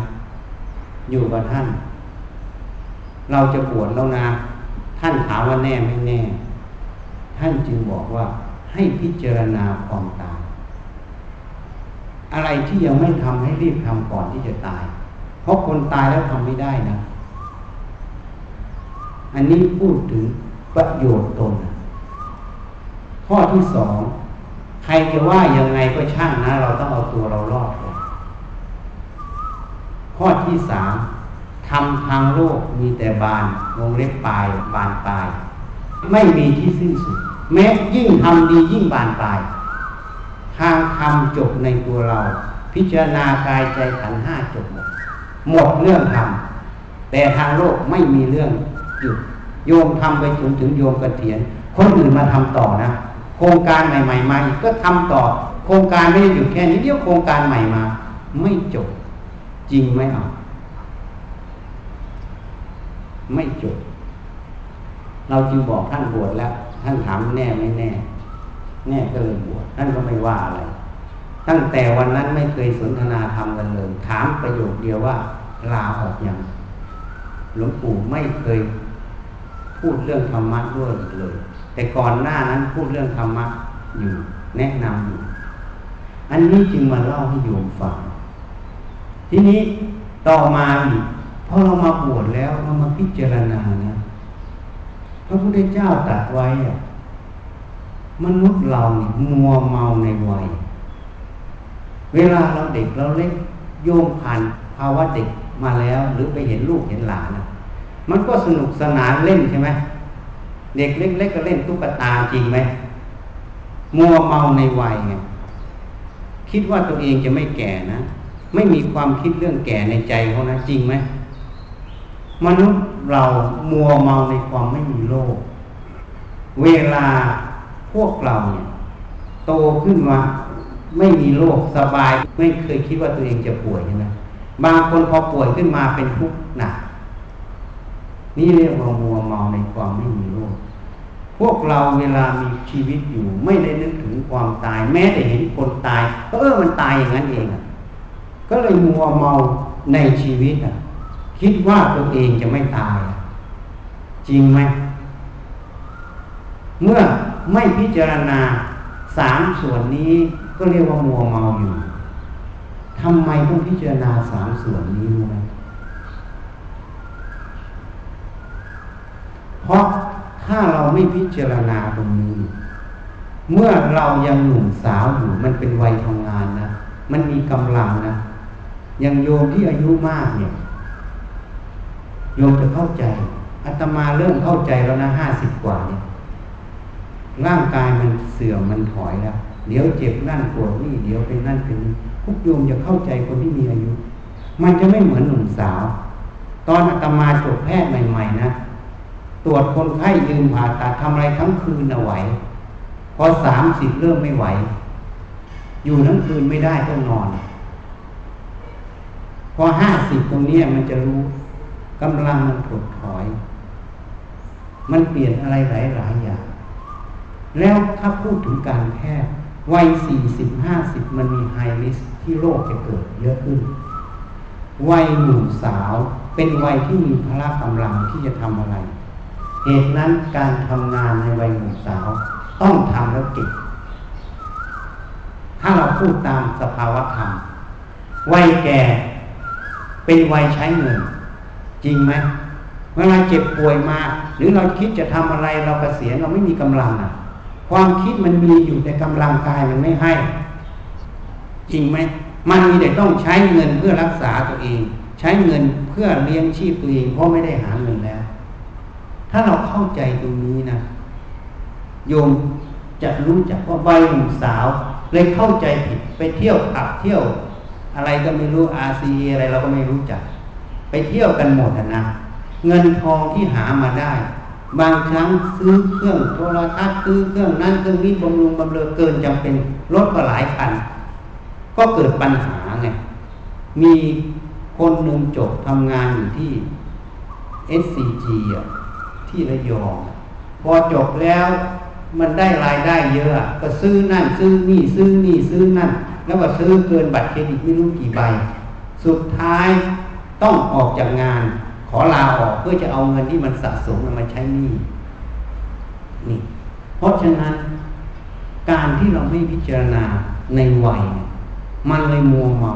อยู่กับท่าน เราจะบวชแล้วนะ ท่านถามว่าแน่ไม่แน่ ท่านจึงบอกว่าให้พิจารณาความตาย อะไรที่ยังไม่ทำให้รีบทำก่อนที่จะตาย เพราะคนตายแล้วทำไม่ได้นะ อันนี้พูดถึงประโยชน์ตน ข้อที่สอง ใครจะว่ายังไงก็ช่างนะ เราต้องเอาตัวเรารอดก่อนข้อที่สามทำทางโลกมีแต่บานวงเล็บปลาย บานปลาย ไม่มีที่สิ้นสุด แม้ยิ่งทำดียิ่งบานปลาย ทางธรรมจบในตัวเรา พิจารณากายใจขันห้าจบหมดหมดเรื่องธรรมแต่ทางโลกไม่มีเรื่องหยุดโยมทำไปจนถึงโยมกระเถียน คนอื่นมาทำต่อนะ โครงการใหม่ๆมาอีกก็ทำต่อ โครงการไม่ได้หยุดแค่นี้เดียวโครงการใหม่มา ไม่จบ จริงไหมอะไม่จบ เราจึงบอกท่านบวชแล้ว ท่านถามแน่ไม่แน่ แน่ก็เลยบวชท่านก็ไม่ว่าอะไร ตั้งแต่วันนั้นไม่เคยสนทนาธรรมกันเลย ถามประโยคเดียวว่าลาออกอยังหลวงปู่ไม่เคยพูดเรื่องธรรมะด้วยเลย แต่ก่อนหน้านั้นพูดเรื่องธรรมะอยู่แนะนำอยู่อันนี้จึงมาเล่าให้โยมฟัง ทีนี้ต่อมาอีกพอเรามาบวชแล้วเรามาพิจารณานะพระพุทธเจ้าตรัสไว้อะมนุษย์เราเนี่ยมัวเมาในวัย เวลาเราเด็กเราเล็กโยมผ่านภาวะเด็กมาแล้ว หรือไปเห็นลูกเห็นหลานนะมันก็สนุกสนานเล่นใช่ไหม เด็กเล็กๆก็เล่นตุ๊กตาจริงไหมมัวเมาในวัยไงคิดว่าตัวเองจะไม่แก่นะ ไม่มีความคิดเรื่องแก่ในใจเขานะจริงไหมมนุษย์เรามัวเมาในความไม่มีโลก เวลาพวกเราเนี่ยโตขึ้นมาไม่มีโรคสบาย ไม่เคยคิดว่าตัวเองจะป่วยใช่ไหมบางคนพอป่วยขึ้นมาเป็นทุกข์หนัก นี่เรียกว่ามัวเมาในความไม่มีโรคพวกเราเวลามีชีวิตอยู่ ไม่ได้นึกถึงความตาย แม้แต่เห็นคนตายเออมันตายอย่างนั้นเองอะก็เลยมัวเมาในชีวิตอะ คิดว่าตัวเองจะไม่ตาย จริงไหมเมื่อไม่พิจารณาสามส่วนนี้ก็เรียกว่ามัวเมาอยู่ทำไมต้องพิจารณาสามส่วนนี้รู้ไหม เพราะถ้าเราไม่พิจารณาตรงนี้ เมื่อเรายังหนุ่มสาวอยู่มันเป็นวัยทำงานนะมันมีกำลังนะย่างโยมที่อายุมากเนี่ย โยมจะเข้าใจอาตมาเริ่มเข้าใจแล้วนะห้าสิบกว่าเนี่ยร่างกายมันเสื่อมมันถอยแล้วเดี๋ยวเจ็บนั่นปวดนี่เดี๋ยวเป็นนั่นเป็นนี้พวกโยมจะเข้าใจคนที่มีอายุ มันจะไม่เหมือนหนุ่มสาว ตอนอาตมาจบแพทย์ใหม่ ๆ นะ ตรวจคนไข้ยืนผ่าตัดทำอะไรทั้งคืนเอาไหวพอสามสิบเริ่มไม่ไหว อยู่ทั้งคืนไม่ได้ต้องนอน พอห้าสิบตรงนี้มันจะรู้กำลังมันถดถอย มันเปลี่ยนอะไรหลายๆอย่าง แล้วถ้าพูดถึงการแพทย์วัยสี่สิบห้าสิบมันมีไฮริสที่โรคจะเกิดเยอะขึ้น วัยหนุ่มสาวเป็นวัยที่มีพละกำลังที่จะทำอะไร เหตุนั้นการทำงานในวัยหนุ่มสาว ต้องทำแล้วเก่งถ้าเราพูดตามสภาวะธรรมวัยแก่เป็นวัยใช้เงิน จริงไหมเวลาเจ็บป่วยมาหรือเราคิดจะทำอะไรเรากเกษียณเราไม่มีกำลังอะ ความคิดมันมีอยู่แต่กำลังกายมันไม่ให้ จริงไหมมันมีแต่ต้องใช้เงินเพื่อรักษาตัวเอง ใช้เงินเพื่อเลี้ยงชีพตัวเองเพราะไม่ได้หาเงินแล้ว ถ้าเราเข้าใจตรงนี้นะโยมจะรู้จักว่าวัยหนุ่มสาวเลยเข้าใจผิดไปเที่ยวขับเที่ยว อะไรก็ไม่รู้อาซีอะไรเราก็ไม่รู้จัก ไปเที่ยวกันหมดนะเงินทองที่หามาได้ บางครั้งซื้อเครื่องโทรทัศน์ซื้อเครื่องนั้นเครื่องนี้บำรุงบำเรอเกินจำเป็นรถก็หลายคัน ก็เกิดปัญหาไงมีคนหนึ่งจบทำงานอยู่ที่ SCG อะ ที่ระยอง พอจบแล้วมันได้รายได้เยอะ ก็ซื้อนั่น ซื้อนี่ ซื้อนี่ซื้อนั่น แล้วก็ซื้อเกินบัตรเครดิตไม่รู้กี่ใบ สุดท้ายต้องออกจากงาน ขอลาออกเพื่อจะเอาเงินที่มันสะสมมาใช้หนี้นี่ เพราะฉะนั้นการที่เราไม่พิจารณาในวัย มันเลยมัวเมา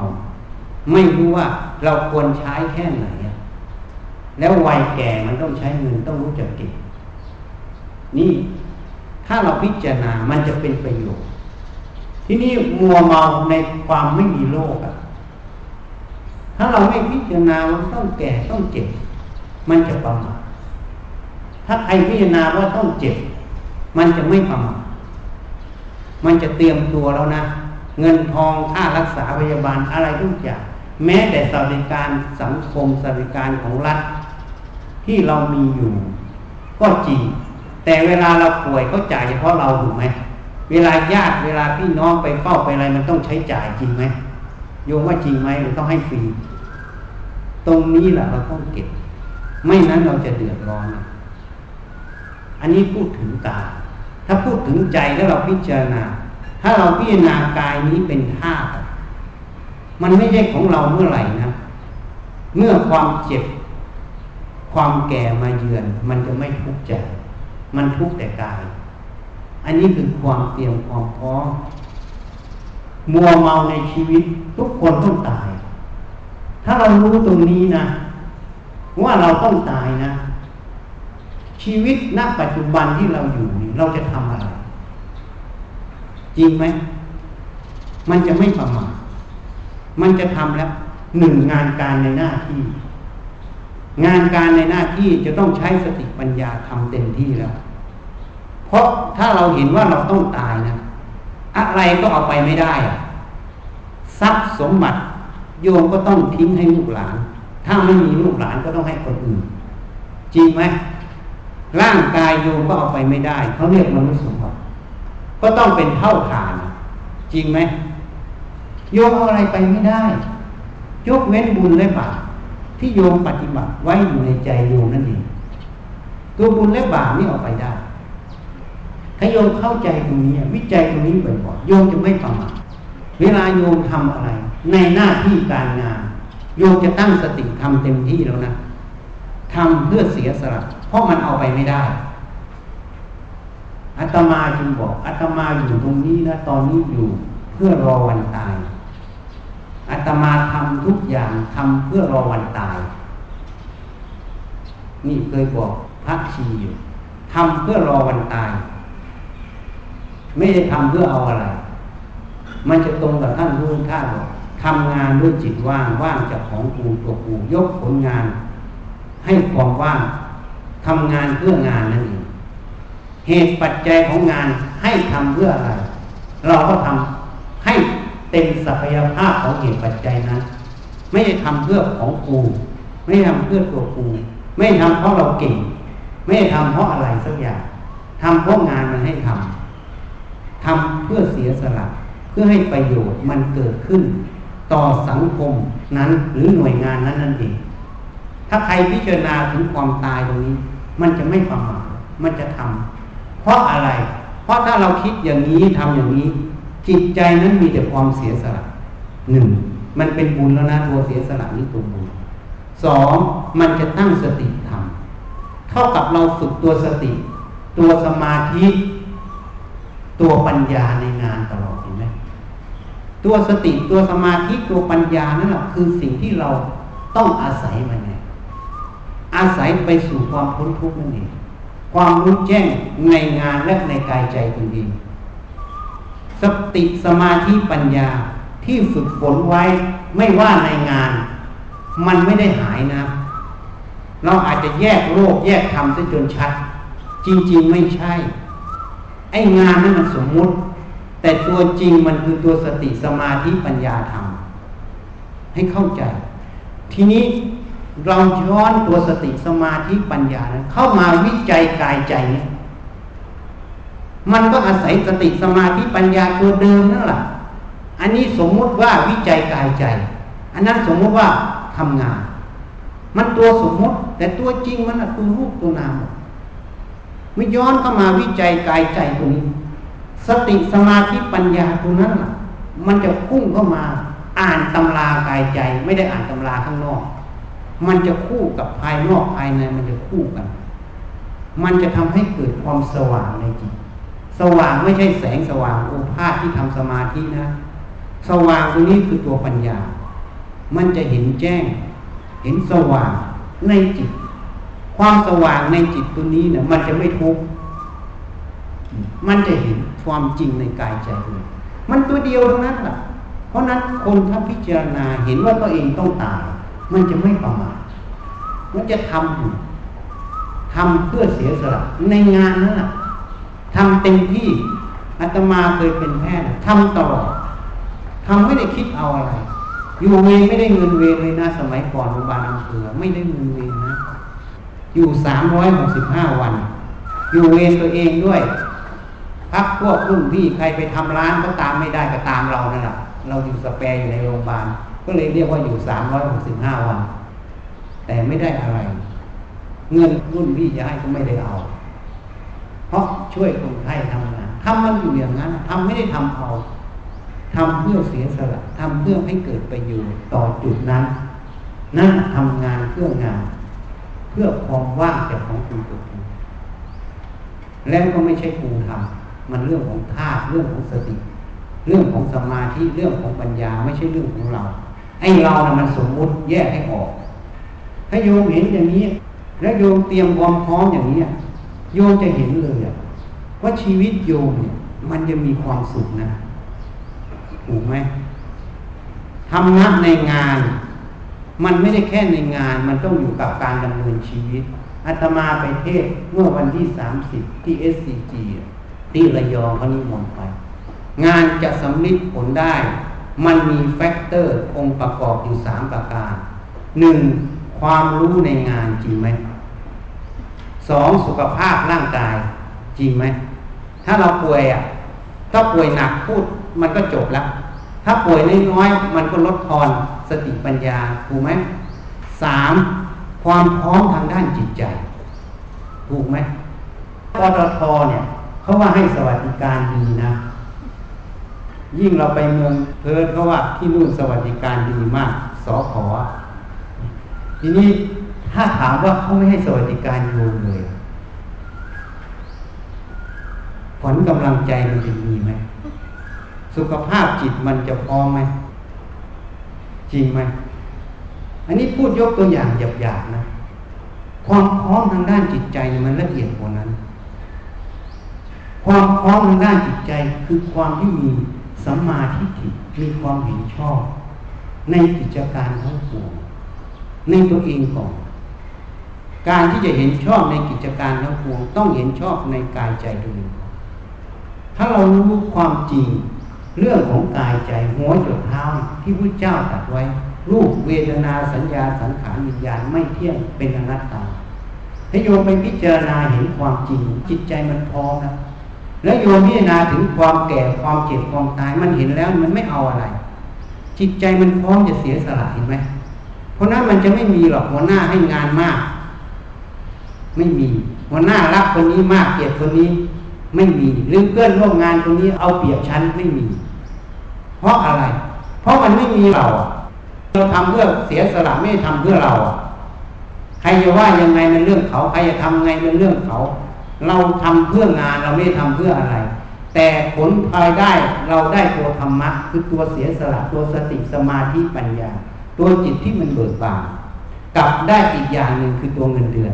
ไม่รู้ว่าเราควรใช้แค่ไหน แล้ววัยแก่มันต้องใช้เงินต้องรู้จักเก็บนี่ถ้าเราพิจารณามันจะเป็นประโยชน์ ที่นี่มัวเมาในความไม่มีโลกอะถ้าเราไม่พิจารณาว่าต้องแก่ต้องเจ็บ มันจะประมาทถ้าใครพิจารณาว่าต้องเจ็บ มันจะไม่ประมาทมันจะเตรียมตัวแล้วนะ เงินทองค่ารักษาพยาบาลอะไรทุกอย่าง แม้แต่สวัสดิการสังคมสวัสดิการของรัฐ ที่เรามีอยู่ ก็จริง แต่เวลาเราป่วยเขาจ่ายเฉพาะเราถูกไหมเวลาญาติเวลาพี่น้องไปเฝ้าไปอะไรมันต้องใช้จ่ายจริงไหมโยมว่าจริงไหมหรือต้องให้ฟรีตรงนี้แหละเราต้องเก็บ ไม่นั้นเราจะเดือดร้อน อันนี้พูดถึงกายถ้าพูดถึงใจแล้วเราพิจารณา ถ้าเราพิจารณากายนี้เป็นธาตุมันไม่ใช่ของเราเมื่อไหร่นะ เมื่อความเจ็บ ความแก่มาเยือน มันจะไม่ทุกข์ใจ มันทุกข์แต่กาย อันนี้คือความเตรียมความพร้อมมัวเมาในชีวิตทุกคนต้องตาย ถ้าเรารู้ตรงนี้นะว่าเราต้องตายนะ ชีวิตณปัจจุบันที่เราอยู่นี่เราจะทำอะไร จริงไหม มันจะไม่ประมาทมันจะทำแล้วหนึ่งงานการในหน้าที่ งานการในหน้าที่จะต้องใช้สติปัญญาทำเต็มที่แล้ว เพราะถ้าเราเห็นว่าเราต้องตายนะ อะไรก็เอาไปไม่ได้อะทรัพย์สมบัติ โยมก็ต้องทิ้งให้ลูกหลาน ถ้าไม่มีลูกหลานก็ต้องให้คนอื่น จริงไหมร่างกายโยมก็เอาไปไม่ได้เขาเรียกมนุษย์สมบัติ ก็ต้องเป็นเท่าฐาน จริงไหมโยมเอาอะไรไปไม่ได้ ยกเว้นบุญและบาป ที่โยมปฏิบัติไว้อยู่ในใจโยมนั่นเองตัวบุญและบาปนี่ออกไปได้ถ้าโยมเข้าใจตรงนี้ วิจัยตรงนี้บ่อยๆโยมจะไม่ประมาทเวลาโยมทำอะไร ในหน้าที่การงาน โยมจะตั้งสติทำเต็มที่แล้วนะทำเพื่อเสียสละเพราะมันเอาไปไม่ได้อาตมาจึงบอกอาตมาอยู่ตรงนี้นะตอนนี้อยู่เพื่อรอวันตาย อาตมาทำทุกอย่างทำเพื่อรอวันตาย นี่เคยบอกพระชีอยู่ทำเพื่อรอวันตาย ไม่ได้ทำเพื่อเอาอะไร มันจะตรงกับท่านรู้ท่านบอกทำงานด้วยจิตว่างว่างจากของกูตัวกูยกผลงาน ให้ความว่างทำงานเพื่องานนั่นเองเหตุปัจจัยของงานให้ทำเพื่ออะไร เราก็ทำ เต็มศักยภาพของเหตุปัจจัยนั้น ไม่ได้ทำเพื่อของกูไม่ได้ทำเพื่อตัวกูไม่ทำเพราะเราเก่ง ไม่ได้ทำเพราะอะไรสักอย่างทำเพราะงานมันให้ทำทำเพื่อเสียสละเพื่อให้ประโยชน์มันเกิดขึ้น ต่อสังคมนั้นหรือหน่วยงานนั้นนั่นเอง ถ้าใครพิจารณาถึงความตายตรงนี้ มันจะไม่ประมาทมันจะทำเพราะอะไร เพราะราะถ้าเราคิดอย่างนี้ทำอย่างนี้ จิตใจนั้นมีแต่ความเสียสละหนึ่งมันเป็นบุญแล้วนะตัวเสียสละนี่ตัวบุญสองมันจะตั้งสติทำเท่ากับเราฝึกตัวสติ ตัวสมาธิ ตัวปัญญาในงานตลอดเห็นไหมตัวสติตัวสมาธิตัวปัญญานั่นแหละคือสิ่งที่เราต้องอาศัยมันไงอาศัยไปสู่ความพ้นทุกข์นั่นเองความรู้แจ้งในงานและในกายใจตนเอง สติสมาธิปัญญาที่ฝึกฝนไว้ไม่ว่าในงาน มันไม่ได้หายนะ เราอาจจะแยกโลกแยกธรรมซะจนชัด จริง ๆ ไม่ใช่ ไอ้งานนั้นมันสมมุติ แต่ตัวจริงมันคือตัวสติสมาธิปัญญาธรรม ให้เข้าใจ ทีนี้เราย้อนตัวสติสมาธิปัญญานะเข้ามาวิจัยกายใจเนี่ย มันก็อาศัยสติสมาธิปัญญาตัวเดิมนั่นแหละอันนี้สมมุติว่าวิจัยกายใจ อันนั้นสมมุติว่าทำงาน มันตัวสมมุติ แต่ตัวจริงมันคือรูปตัวนามไม่ย้อนเข้ามาวิจัยกายใจตัวนี้ สติสมาธิปัญญาตัวนั้นล่ะ มันจะพุ่งเข้ามาอ่านตำรากายใจ ไม่ได้อ่านตำราข้างนอก มันจะคู่กับภายนอกภายในมันจะคู่กัน มันจะทำให้เกิดความสว่างในจิต สว่างไม่ใช่แสงสว่างโอภาษที่ทำสมาธินะ สว่างตรงนี้คือตัวปัญญา มันจะเห็นแจ้ง เห็นสว่างในจิต ความสว่างในจิตตัวนี้เนี่ยมันจะไม่ทุกข์มันจะเห็นความจริงในกายใจเลยมันตัวเดียวเท่านั้นแหละเพราะนั้นคนถ้าพิจารณาเห็นว่าตัวเองต้องตาย มันจะไม่ประมาทมันจะทำทำเพื่อเสียสละในงานนั้นแหะ ทำเต็มที่อาตมาเคยเป็นแพทย์ทำตลอดทำไม่ได้คิดเอาอะไร อยู่เวรไม่ได้เงินเวรเลยนะ สมัยก่อนโรงพยาบาลอำเภอไม่ได้เงินเวรนะ อยู่สามร้อยหกสิบห้าวัน อยู่เวรตัวเองด้วยพักพวกรุ่นพี่ใครไปทำร้านก็ตามไม่ได้ก็ตามเรานั่นแหละเราอยู่สแปรอยู่ในโรงพยาบาลก็เลยเรียกว่าอยู่สามร้อยหกสิบห้าวัน แต่ไม่ได้อะไร เงินรุ่นพี่จะให้ก็ไม่ได้เอา เพราะช่วยคนไข้ทำงานทำมันอยู่อย่างนั้นทำไม่ได้ทำเอาทำเพื่อเสียสละทำเพื่อให้เกิดประโยชน์ต่อจุดนั้นนั่นทำงานเพื่องาน เพื่อความว่างจากของคุณตัวเองแล้วก็ไม่ใช่ครูทำมันเรื่องของธาตุเรื่องของสติ เรื่องของสมาธิเรื่องของปัญญาไม่ใช่เรื่องของเราไอ้เรานะ่ะมันสมมุติแยกให้ออก ถ้าโยมเห็นอย่างนี้ แล้วโยมเตรียมความพร้อมอย่างนี้ โยมจะเห็นเลยว่าชีวิตโยมเนี่ยมันจะมีความสุขนะถูกไหมทำงานในงาน มันไม่ได้แค่ในงาน มันต้องอยู่กับการดำเนินชีวิตอาตมาไปเทศเมื่อวันที่สามสิบที่ SCG ที่ระยองพนิมนต์ไป งานจะสัมฤทธิ์ผลได้ มันมี factor องค์ประกอบอยู่สามประการหนึ่งความรู้ในงานจริงไหม สองสุขภาพร่างกายจริงไหม ถ้าเราป่วยอะ ถ้าป่วยหนักพูดมันก็จบแล้ว ถ้าป่วยน้อยๆมันก็ลดทอนสติปัญญาถูกไหมสามความพร้อมทางด้านจิตใจ ถูกไหมปตทเนี่ยเขาว่าให้สวัสดิการดีนะ ยิ่งเราไปเมืองเพิร์ดก็ว่าที่นู่นสวัสดิการดีมากสอขอทีนี้ ถ้าถามว่าเขาไม่ให้สวัสดิการโยมเลยผลกำลังใจมันจะมีไหม สุขภาพจิตมันจะพร้อมไหม จริงไหม อันนี้พูดยกตัวอย่างหยาบๆนะ ความพร้อมทางด้านจิตใจมันละเอียดกว่านั้น ความพร้อมทางด้านจิตใจคือความที่มีสัมมาทิฏฐิมีความเห็นชอบ ในกิจการทั้งปวงในตัวเองก่อน การที่จะเห็นชอบในกิจการทั้งปวงต้องเห็นชอบในกายใจตัวเองถ้าเรารู้ความจริงเรื่องของกายใจหัวจุดเท้าที่พระเจ้าตรัสไว้ รูปเวทนาสัญญาสังขารวิญญาณไม่เที่ยงเป็นอนัตตาถ้าโยมไปพิจารณาเห็นความจริง จิตใจมันพร้อมนะแล้วโยมพิจารณาถึงความแก่ความเจ็บความตายมันเห็นแล้วมันไม่เอาอะไร จิตใจมันพร้อมจะเสียสละเห็นไหมเพราะนั้นมันจะไม่มีหรอกหัวหน้าให้งานมาก ไม่มีหัวหน้ารักคนนี้มากเกลียดคนนี้ไม่มีหรือเพื่อนร่วมงานตรงนี้เอาเปรียบฉันไม่มี เพราะอะไร เพราะมันไม่มีเราเราทำเพื่อเสียสละไม่ทำเพื่อเราใครจะว่ายังไงเป็นเรื่องเขาใครจะทำไงเป็นเรื่องเขา เราทำเพื่องานเราไม่ทำเพื่ออะไร แต่ผลภายได้เราได้ตัวธรรมะคือตัวเสียสละตัวสติสมาธิปัญญา ตัวจิตที่มันเบิกบานกับได้อีกอย่างหนึ่งคือตัวเงินเดือน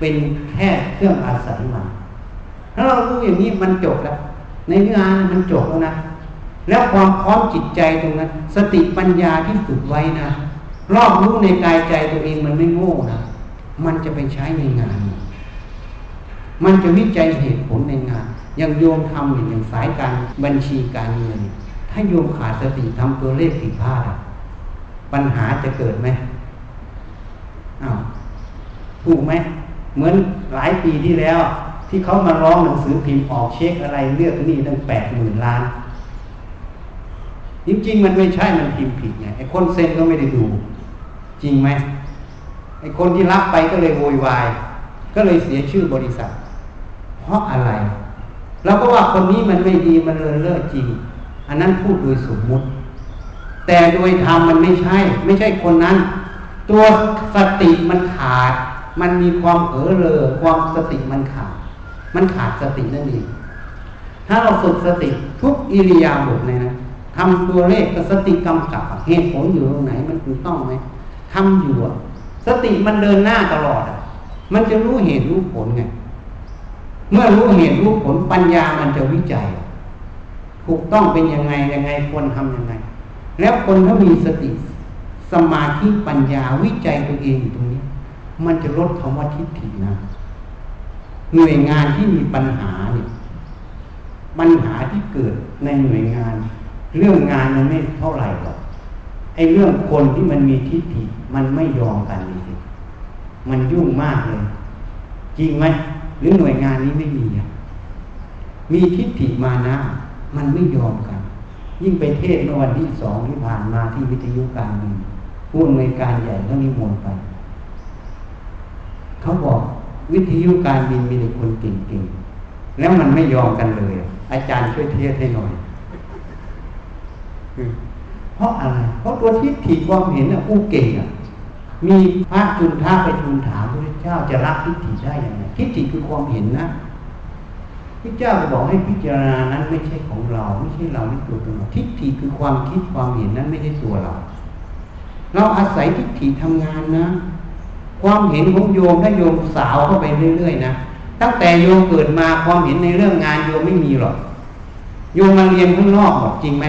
เป็นแค่เครื่องอาศัยมาถ้าเรารู้อย่างนี้มันจบแล้ว ในงานมันจบแล้วนะแล้วความพร้อมจิตใจตรงนั้น สติปัญญาที่ฝึกไว้นะรอบรู้ในกายใจตัวเองมันไม่โง่นะมันจะไปใช้ในงาน มันจะวิจัยเหตุผลในงาน อย่างโยมทำอย่างสายการบัญชีการเงิน ถ้าโยมขาดสติทำตัวเลขผิดพลาดปัญหาจะเกิดไหมอ้าวถูกไหม เหมือนหลายปีที่แล้ว ที่เขามาร้องหนังสือพิมพ์ออกเช็คอะไรเลือกนี่ตั้งแปดหมื่นล้าน จริงๆ มันไม่ใช่มันพิมพ์ผิดไงไอ้คนเซ็นก็ไม่ได้ดู จริงไหมไอ้คนที่รับไปก็เลยโวยวาย ก็เลยเสียชื่อบริษัท เพราะอะไรเราก็ว่าคนนี้มันไม่ดีมันเลยเลิกจริง อันนั้นพูดโดยสมมุติ แต่โดยธรรมมันไม่ใช่ ไม่ใช่คนนั้น ตัวสติมันขาด มันมีความเผลอเลอความสติมันขาด มันขาดสตินั่นเองถ้าเราฝึกสติทุกอิริยาบถเลยนะทำตัวเลขกับสติกำกับเหตุผลอยู่ตรงไหนมันถูกต้องไหมทำอยู่สติมันเดินหน้าตลอดมันจะรู้เหตุรู้ผลไงเมื่อรู้เหตุรู้ผลปัญญามันจะวิจัย ถูกต้องเป็นยังไงยังไงควรทำยังไง แล้วคนถ้ามีสติสมาธิปัญญาวิจัยตัวเองอยู่ตรงนี้ มันจะลดคำว่าทิฏฐินะ หน่วยงานที่มีปัญหาเนี่ยปัญหาที่เกิดในหน่วยงาน เรื่องงานมันไม่เท่าไหร่หรอกไอ้เรื่องคนที่มันมีทิฏฐิมันไม่ยอมกันจริงมันยุ่งมากเลย จริงไหมหรือหน่วยงานนี้ไม่มีมีทิฏฐิมานะ มันไม่ยอมกัน ยิ่งไปเทศเมื่อวันที่สองที่ผ่านมาที่วิทยุการเงินผู้อำนวยการใหญ่ก็นิมนต์ไป เขาบอกวิทยุการบินมีแต่คนเก่งๆ แล้วมันไม่ยอมกันเลย อาจารย์ช่วยเทศให้หน่อย เพราะอะไร เพราะตัวทิฏฐิความเห็นอะผู้เก่งอะ มีพระจุนท่าไปทูลถามพระเจ้าจะรับทิฏฐิได้ยังไงทิฏฐิคือความเห็นนะพระเจ้าบอกให้พิจารณานั้นไม่ใช่ของเรา ไม่ใช่เราไม่ตัวตนเราทิฏฐิคือความคิดความเห็นนั้นไม่ใช่ตัวเรา เราอาศัยทิฏฐิทำงานนะ ความเห็นของโยมถ้าโยมสาวเข้าไปเรื่อยๆนะตั้งแต่โยมเกิดมาความเห็นในเรื่องงานโยมไม่มีหรอกโยมมาเรียนข้างนอกหรอกจริงไหม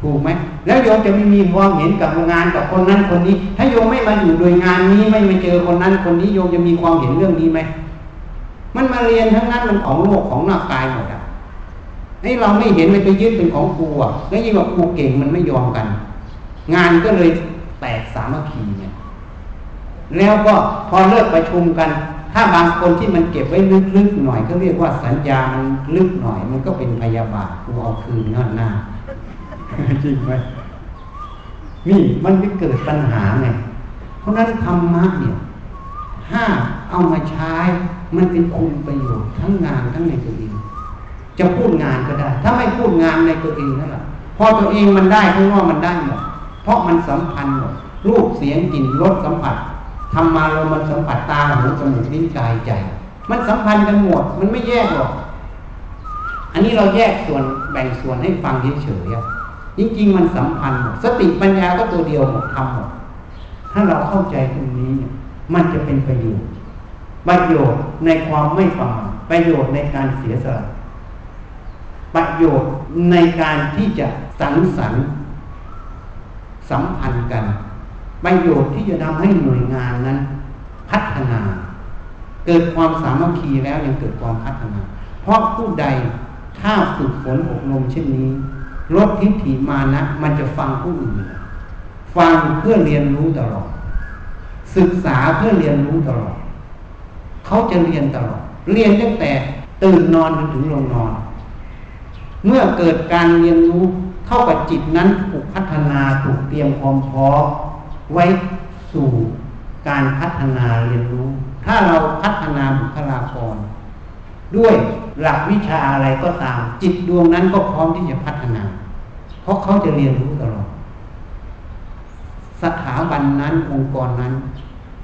ถูกไหมแล้วโยมจะไม่มีความเห็นกับงานกับคนนั้นคนนี้ ถ้าโยมไม่มาอยู่โดยงานนี้ไม่มาเจอคนนั้นคนนี้โยมจะมีความเห็นเรื่องนี้ไหมมันมาเรียนทั้งนั้นมันของโลกของหน้ากายหมดอะไอ้เราไม่เห็นมันไปยึดเป็นของครูอะแล้วยิ่งว่าครูเก่งมันไม่ยอมกัน งานก็เลยแตกสามัคคีเนี่ย แล้วก็พอเลิกประชุมกัน ถ้าบางคนที่มันเก็บไว้ลึกๆหน่อยก็เรียกว่าสัญญามันลึกหน่อย มันก็เป็นพยาบาทกูเอาคืนงินหน้าจริงไหมนี่มันไปเกิดปัญหาไงเพราะนั้นธรรมะเนี่ยถ้าเอามาใช้ มันเป็นคุณประโยชน์ทั้งงานทั้งในตัวเอง จะพูดงานก็ได้ ถ้าไม่พูดงานในตัวเองนั่นแหละพอตัวเองมันได้ข้างนอกมันได้หมดเพราะมันสัมพันธ์หมดรูปเสียงกลิ่นรสสัมผัส ทำมาเรามันสัมผัสตาหูจมูกลิ้นกายใจ มันสัมพันธ์กันหมด มันไม่แยกหรอก อันนี้เราแยกส่วนแบ่งส่วนให้ฟังเฉยๆจริงๆ มันสัมพันธ์หมดสติปัญญาก็ตัวเดียวหมดทำหมดถ้าเราเข้าใจตรงนี้เนี่ยมันจะเป็นประโยชน์ ประโยชน์ในความไม่ประมาทประโยชน์ในการเสียสละประโยชน์ในการที่จะสังสรรค์สัมพันธ์กัน ประโยชน์ที่จะทำให้หน่วยงานนั้น พัฒนา เกิดความสามัคคีแล้วยังเกิดความพัฒนา เพราะผู้ใดถ้าฝึกฝนอบรมเช่นนี้ลดทิฏฐิมานะ มันจะฟังผู้อื่นฟังเพื่อเรียนรู้ตลอด ศึกษาเพื่อเรียนรู้ตลอด เขาจะเรียนตลอด เรียนตั้งแต่ตื่นนอนจนถึงลงนอน เมื่อเกิดการเรียนรู้เข้ากับจิตนั้นถูกพัฒนาถูกเตรียมความพร้อม ไว้สู่การพัฒนาเรียนรู้ ถ้าเราพัฒนาบุคลากร ด้วยหลักวิชาอะไรก็ตาม จิตดวงนั้นก็พร้อมที่จะพัฒนา เพราะเขาจะเรียนรู้ตลอดสถาบันนั้นองค์กรนั้น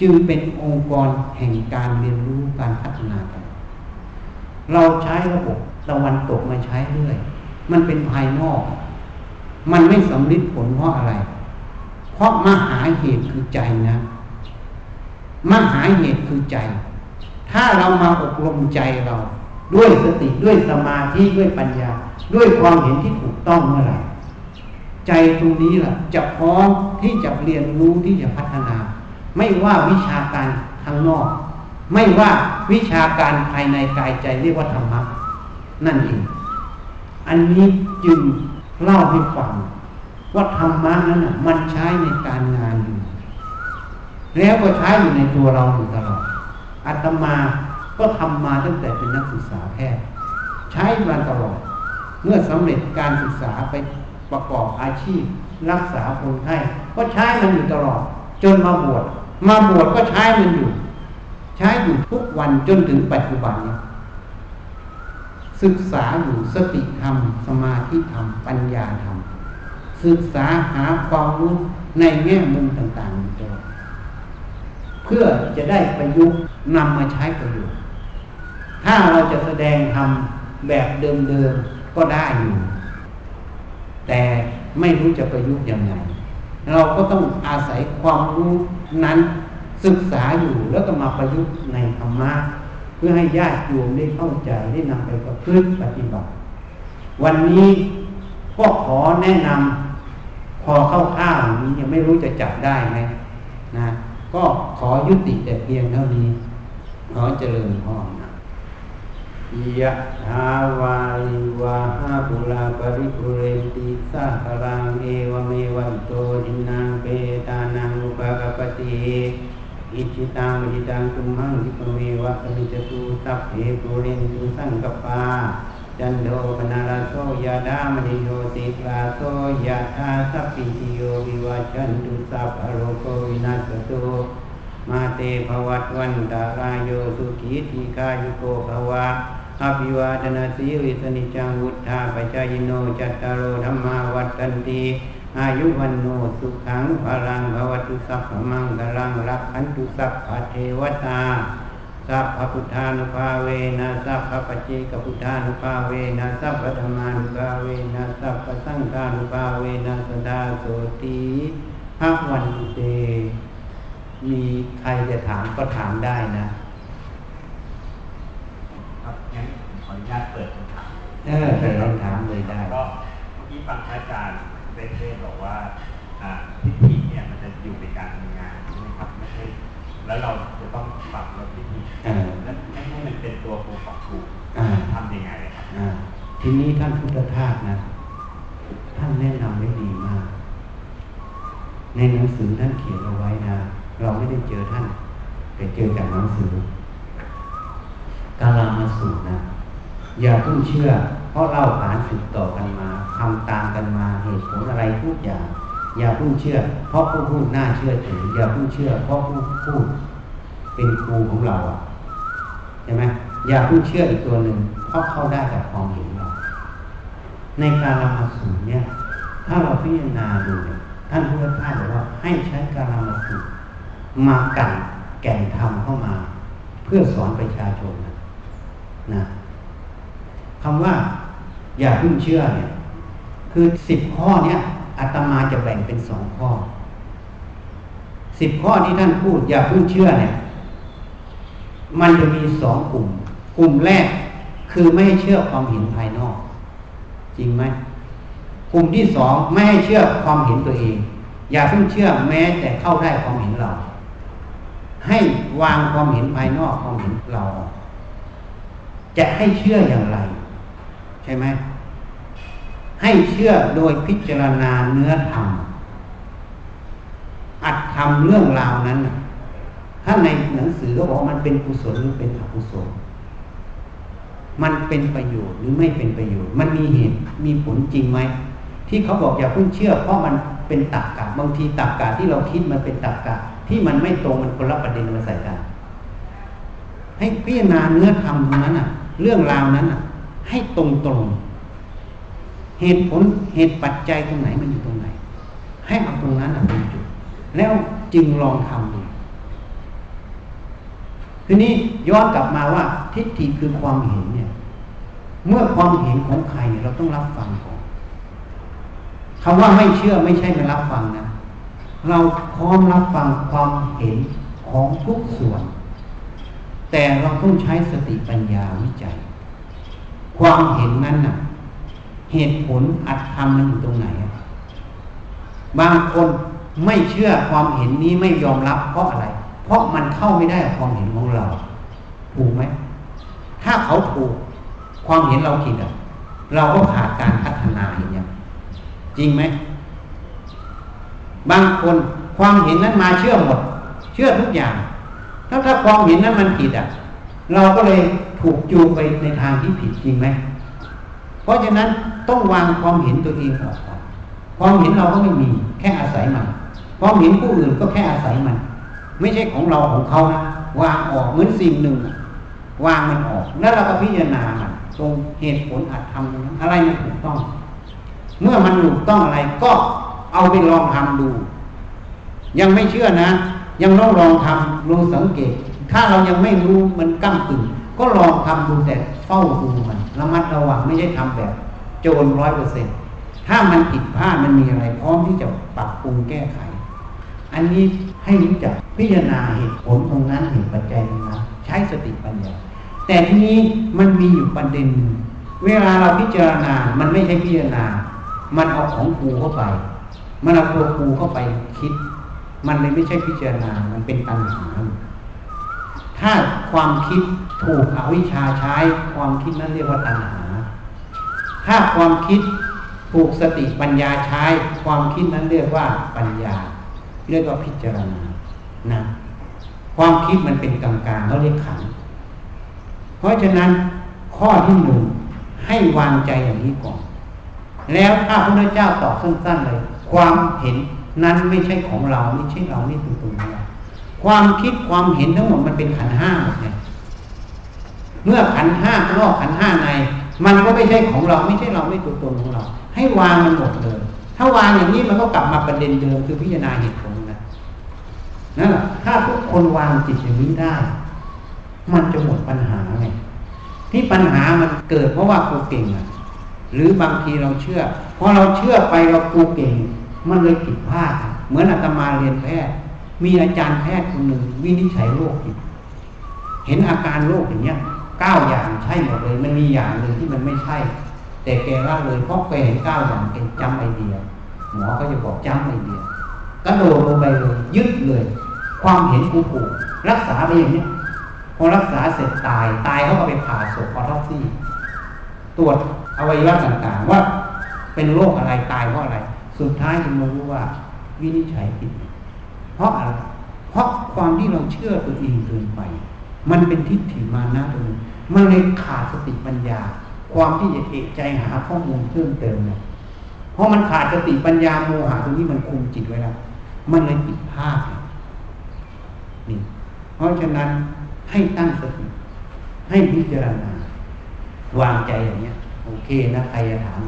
จึงเป็นองค์กรแห่งการเรียนรู้การพัฒนากัน เราใช้ระบบตะวันตกมาใช้เรื่อย มันเป็นภายนอก มันไม่สำลิดผลเพราะอะไร เพราะมหาเหตุคือใจนะมหาเหตุคือใจ ถ้าเรามาอบรมใจเรา ด้วยสติด้วยสมาธิด้วยปัญญา ด้วยความเห็นที่ถูกต้องเมื่อไหร่ใจตรงนี้ล่ะ จะพร้อมที่จะเรียนรู้ที่จะพัฒนา ไม่ว่าวิชาการทางนอก ไม่ว่าวิชาการภายในกายใจเรียกว่าธรรมะนั่นเอง อันนี้จึงเล่าให้ฟัง ว่าธรรมะนั้นมันใช้ในการงานอยู่แล้วก็ใช้อยู่ในตัวเราอยู่ตลอดอาตมาก็ทำมาตั้งแต่เป็นนักศึกษาแพทย์ใช้มาตลอด เมื่อสำเร็จการศึกษาไปประกอบอาชีพ รักษาคนไข้ก็ใช้มันอยู่ตลอด จนมาบวชมาบวชก็ใช้มันอยู่ ใช้อยู่ทุกวันจนถึงปัจจุบันนี้ศึกษาอยู่สติธรรม สมาธิธรรม ปัญญาธรรม ศึกษาหาความรู้ในแง่มุมต่างๆอยู่ตลอดเพื่อจะได้ประยุกต์นำมาใช้ประโยชน์ ถ้าเราจะแสดงทำแบบเดิมๆก็ได้อยู่แต่ไม่รู้จะประยุกต์ยังไง เราก็ต้องอาศัยความรู้นั้นศึกษาอยู่แล้วก็มาประยุกต์ในธรรมะเพื่อให้ญาติโยมได้เข้าใจได้นำไปประพฤติปฏิบัติ วันนี้ ก็ขอแนะนำพอเข้าข้าวนี้ยังไม่รู้จะจับได้ไหมนะก็ขอยุติแต่เพียงเท่านี้ ขอเจริญพรนะยะทาวาลิวาหาปุลาปริปุเรนติสาครังเอวเมวันโตจินังเปตานังอุปกปติอิจิตังอิตังตุมังทิปเมวะปมิจตุสัพเพปุเรนตุสังกปา จันโดปนารโสยาดามณิโยติลาโสยาธาสัพพิติโยวิวัชันตุสัพพโรโควินัสตุมาเตภวัตวันตารายโยสุขีติกายุโกภวะอภิวาทนาสีริสนิจังวุฒาปจายโนจัตตารโอธรรมาวัตันติอายุวันโนสุขังพลังภวตุสัพพมังกลังรักขันตุสัพพเทวตา สัพพพุทธานุภาเวนะสัพพปเจกพุทธานุภาเวนะสัพพธรรมานุภาเวนะสัพพสังฆานุภาเวนะสดาโสตีภาควันเตมีใครจะถามก็ถามได้นะ ครับงั้นขออนุญาตเปิดคำถามเออเปิดคำถามเลยได้ก็เมื่อกี้ฟังอาจารย์เบสบอกว่าอ่าทิฏฐิเนี่ยมันจะอยู่ในการ แล้วเราจะต้องปรับลดทิฏฐิเออแล้วไม่ให้มันเป็นตัวครูของครูอ่าทำยังไงครับอ่าทีนี้ท่านพุทธทาสนะท่านแนะนำไว้ดีมาก ในหนังสือท่านเขียนเอาไว้นะ เราไม่ได้เจอท่าน แต่เจอจากหนังสือกาลามาสูตรนะ อย่าเพิ่งเชื่อ เพราะเล่าขานสืบต่อกันมาทำตามกันมาเหตุผลอะไรทุกอย่าง อย่าเพิ่งเชื่อ เพราะผู้พูดน่าเชื่อถืออย่าเพิ่งเชื่อ เพราะผู้พูดเป็นครูของเราอะใช่ไหมอย่าเพิ่งเชื่ออีกตัวหนึ่งเพราะเข้าได้จากความเห็นเราในการละมาสูตรเนี่ย ถ้าเราพิจารณาดูเนี่ยท่านพุทธทาสบอกว่าให้ใช้การละมาสูตรมากันแก่นธรรมเข้ามา เพื่อสอนประชาชนนะนะคำว่าอย่าเพิ่งเชื่อเนี่ย คือสิบข้อเนี้ย อาตมาจะแบ่งเป็นสองข้อสิบข้อที่ท่านพูดอย่าเพิ่งเชื่อเนี่ย มันจะมีสองกลุ่ม กลุ่มแรกคือไม่ให้เชื่อความเห็นภายนอก จริงไหมกลุ่มที่สองไม่ให้เชื่อความเห็นตัวเอง อย่าเพิ่งเชื่อแม้แต่เข้าได้ความเห็นเรา ให้วางความเห็นภายนอกความเห็นเรา จะให้เชื่ออย่างไร ใช่ไหม ให้เชื่อโดยพิจารณาเนื้อธรรม อัดทำเรื่องราวนั้น ถ้าในหนังสือก็บอกมันเป็นกุศลหรือเป็นอกุศล มันเป็นประโยชน์หรือไม่เป็นประโยชน์ มันมีเหตุมีผลจริงไหม ที่เขาบอกอย่าเพิ่งเชื่อ เพราะมันเป็นตักกะบางทีตักกะที่เราคิดมันเป็นตักกะที่มันไม่ตรงมันคนละประเด็นมาใส่กัน ให้พิจารณาเนื้อธรรมนั้นอะ เรื่องราวนั้นอะ ให้ตรงตรง เหตุผลเหตุปัจจัยตรงไหนมันอยู่ตรงไหน ให้เอาตรงนั้นเป็นจุด แล้วจึงลองทำดูทีนี้ย้อนกลับมาว่า ทิฏฐิคือความเห็นเนี่ย เมื่อความเห็นของใครเราต้องรับฟังก่อนคำว่าไม่เชื่อไม่ใช่ไม่รับฟังนะ เราพร้อมรับฟังความเห็นของทุกส่วน แต่เราต้องใช้สติปัญญาวิจัย ความเห็นนั้นน่ะ เหตุผลอัตธรรมมันอยู่ตรงไหน บางคนไม่เชื่อความเห็นนี้ไม่ยอมรับเพราะอะไร เพราะมันเข้าไม่ได้ความเห็นของเรา ถูกไหม ถ้าเขาถูกความเห็นเราผิดอะ เราก็ขาดการพัฒนาอย่างนี้จริงไหม บางคนความเห็นนั้นมาเชื่อหมด เชื่อทุกอย่าง ถ้าถ้าความเห็นนั้นมันผิดอะ เราก็เลยถูกจูงไปในทางที่ผิดจริงไหม เพราะฉะนั้นต้องวางความเห็นตัวเองออกก่อนความเห็นเราก็ไม่มีแค่อาศัยมันความเห็นผู้อื่นก็แค่อาศัยมัน ไม่ใช่ของเราของเขานะวางออกเหมือนสิ่งหนึ่งวางมันออกแล้วเราก็พิจารณามันตรงเหตุผลอัดทำตรงนั้นอะไรมันถูกต้อง เมื่อมันถูกต้องอะไรก็เอาไปลองทำดู ยังไม่เชื่อนะ ยังต้องลองทำลองสังเกต ถ้าเรายังไม่รู้มันกั้มกึ่ง ก็ลองทำดูแต่เฝ้าดูมันระมัดระวังไม่ใช่ทำแบบ โจรร้อยเปอร์เซ็นถ้ามันผิดพลาดมันมีอะไรพร้อมที่จะปรับปรุงแก้ไข อันนี้ให้รู้จักพิจารณาเหตุผลตรงนั้นเหตุปัจจัยตรงนั้นใช้สติปัญญาแต่ทีนี้มันมีอยู่ประเด็นหนึ่งเวลาเราพิจารณา มันไม่ใช่พิจารณา มันเอาของกูเข้าไป มันเอาตัวกูเข้าไปคิด มันเลยไม่ใช่พิจารณา มันเป็นตัณหา ถ้าความคิดถูกอวิชชาใช้ความคิดนั้นเรียกว่าตัณหา ถ้าความคิดถูกสติปัญญาใช้ความคิดนั้นเรียกว่าปัญญา เรียกว่าพิจารณานะความคิดมันเป็นกลางๆเขาเรียกขันเพราะฉะนั้นข้อที่หนึ่งให้วางใจอย่างนี้ก่อน แล้วถ้าพระเจ้าตอบสั้นๆเลย ความเห็นนั้นไม่ใช่ของเรา ไม่ใช่เรา นี่คือตัวเรา ความคิดความเห็นทั้งหมดมันเป็นขันห้าเนี่ยเมื่อขันห้านอกขันห้าใน มันก็ไม่ใช่ของเราไม่ใช่เราไม่ตัวตนของเรา ให้วางมันหมดเลย ถ้าวางอย่างนี้มันก็กลับมาประเด็นเดิมคือพิจารณาเหตุผลนะนั่นแหละถ้าทุกคนวางจิตอย่างนี้ได้ มันจะหมดปัญหาไงที่ปัญหามันเกิดเพราะว่ากูเก่งอะหรือบางทีเราเชื่อพอเราเชื่อไปเรากูเก่ง มันเลยผิดพลาดเหมือนอาตมาเรียนแพทย์ มีอาจารย์แพทย์คนหนึ่งวินิจฉัยโรคผิดเห็นอาการโรคอย่างเงี้ยเก้าอย่างใช่หมดเลย มันมีอย่างหนึ่งที่มันไม่ใช่ แต่แกละเลยเพราะแกเห็นเก้าอย่างแก jump idea หมอก็จะบอก jump idea กระโดดลงไปเลยยึดเลย ความเห็นกูถูกรักษาไปอย่างเนี้ยพอรักษาเสร็จตายตายเขาก็ไปผ่าศพ autopsyตรวจอวัยวะต่างๆ ว่าเป็นโรคอะไรตายเพราะอะไร สุดท้ายจึงมารู้ว่า วินิจฉัยผิด เพราะอะไรเพราะความที่เราเชื่อตัวเองเกินไป มันเป็นทิฏฐิมานะตัวนึงมันเลยขาดสติปัญญา ความที่จะเอกใจหาข้อมูลเพิ่มเติมเนี่ยเพราะมันขาดสติปัญญาโมหะตรงนี้มันคุมจิตไว้แล้วมันเลยผิดพลาดนี่ เพราะฉะนั้นให้ตั้งสติ ให้พิจารณา วางใจอย่างเนี้ย โอเคนะใครจะถาม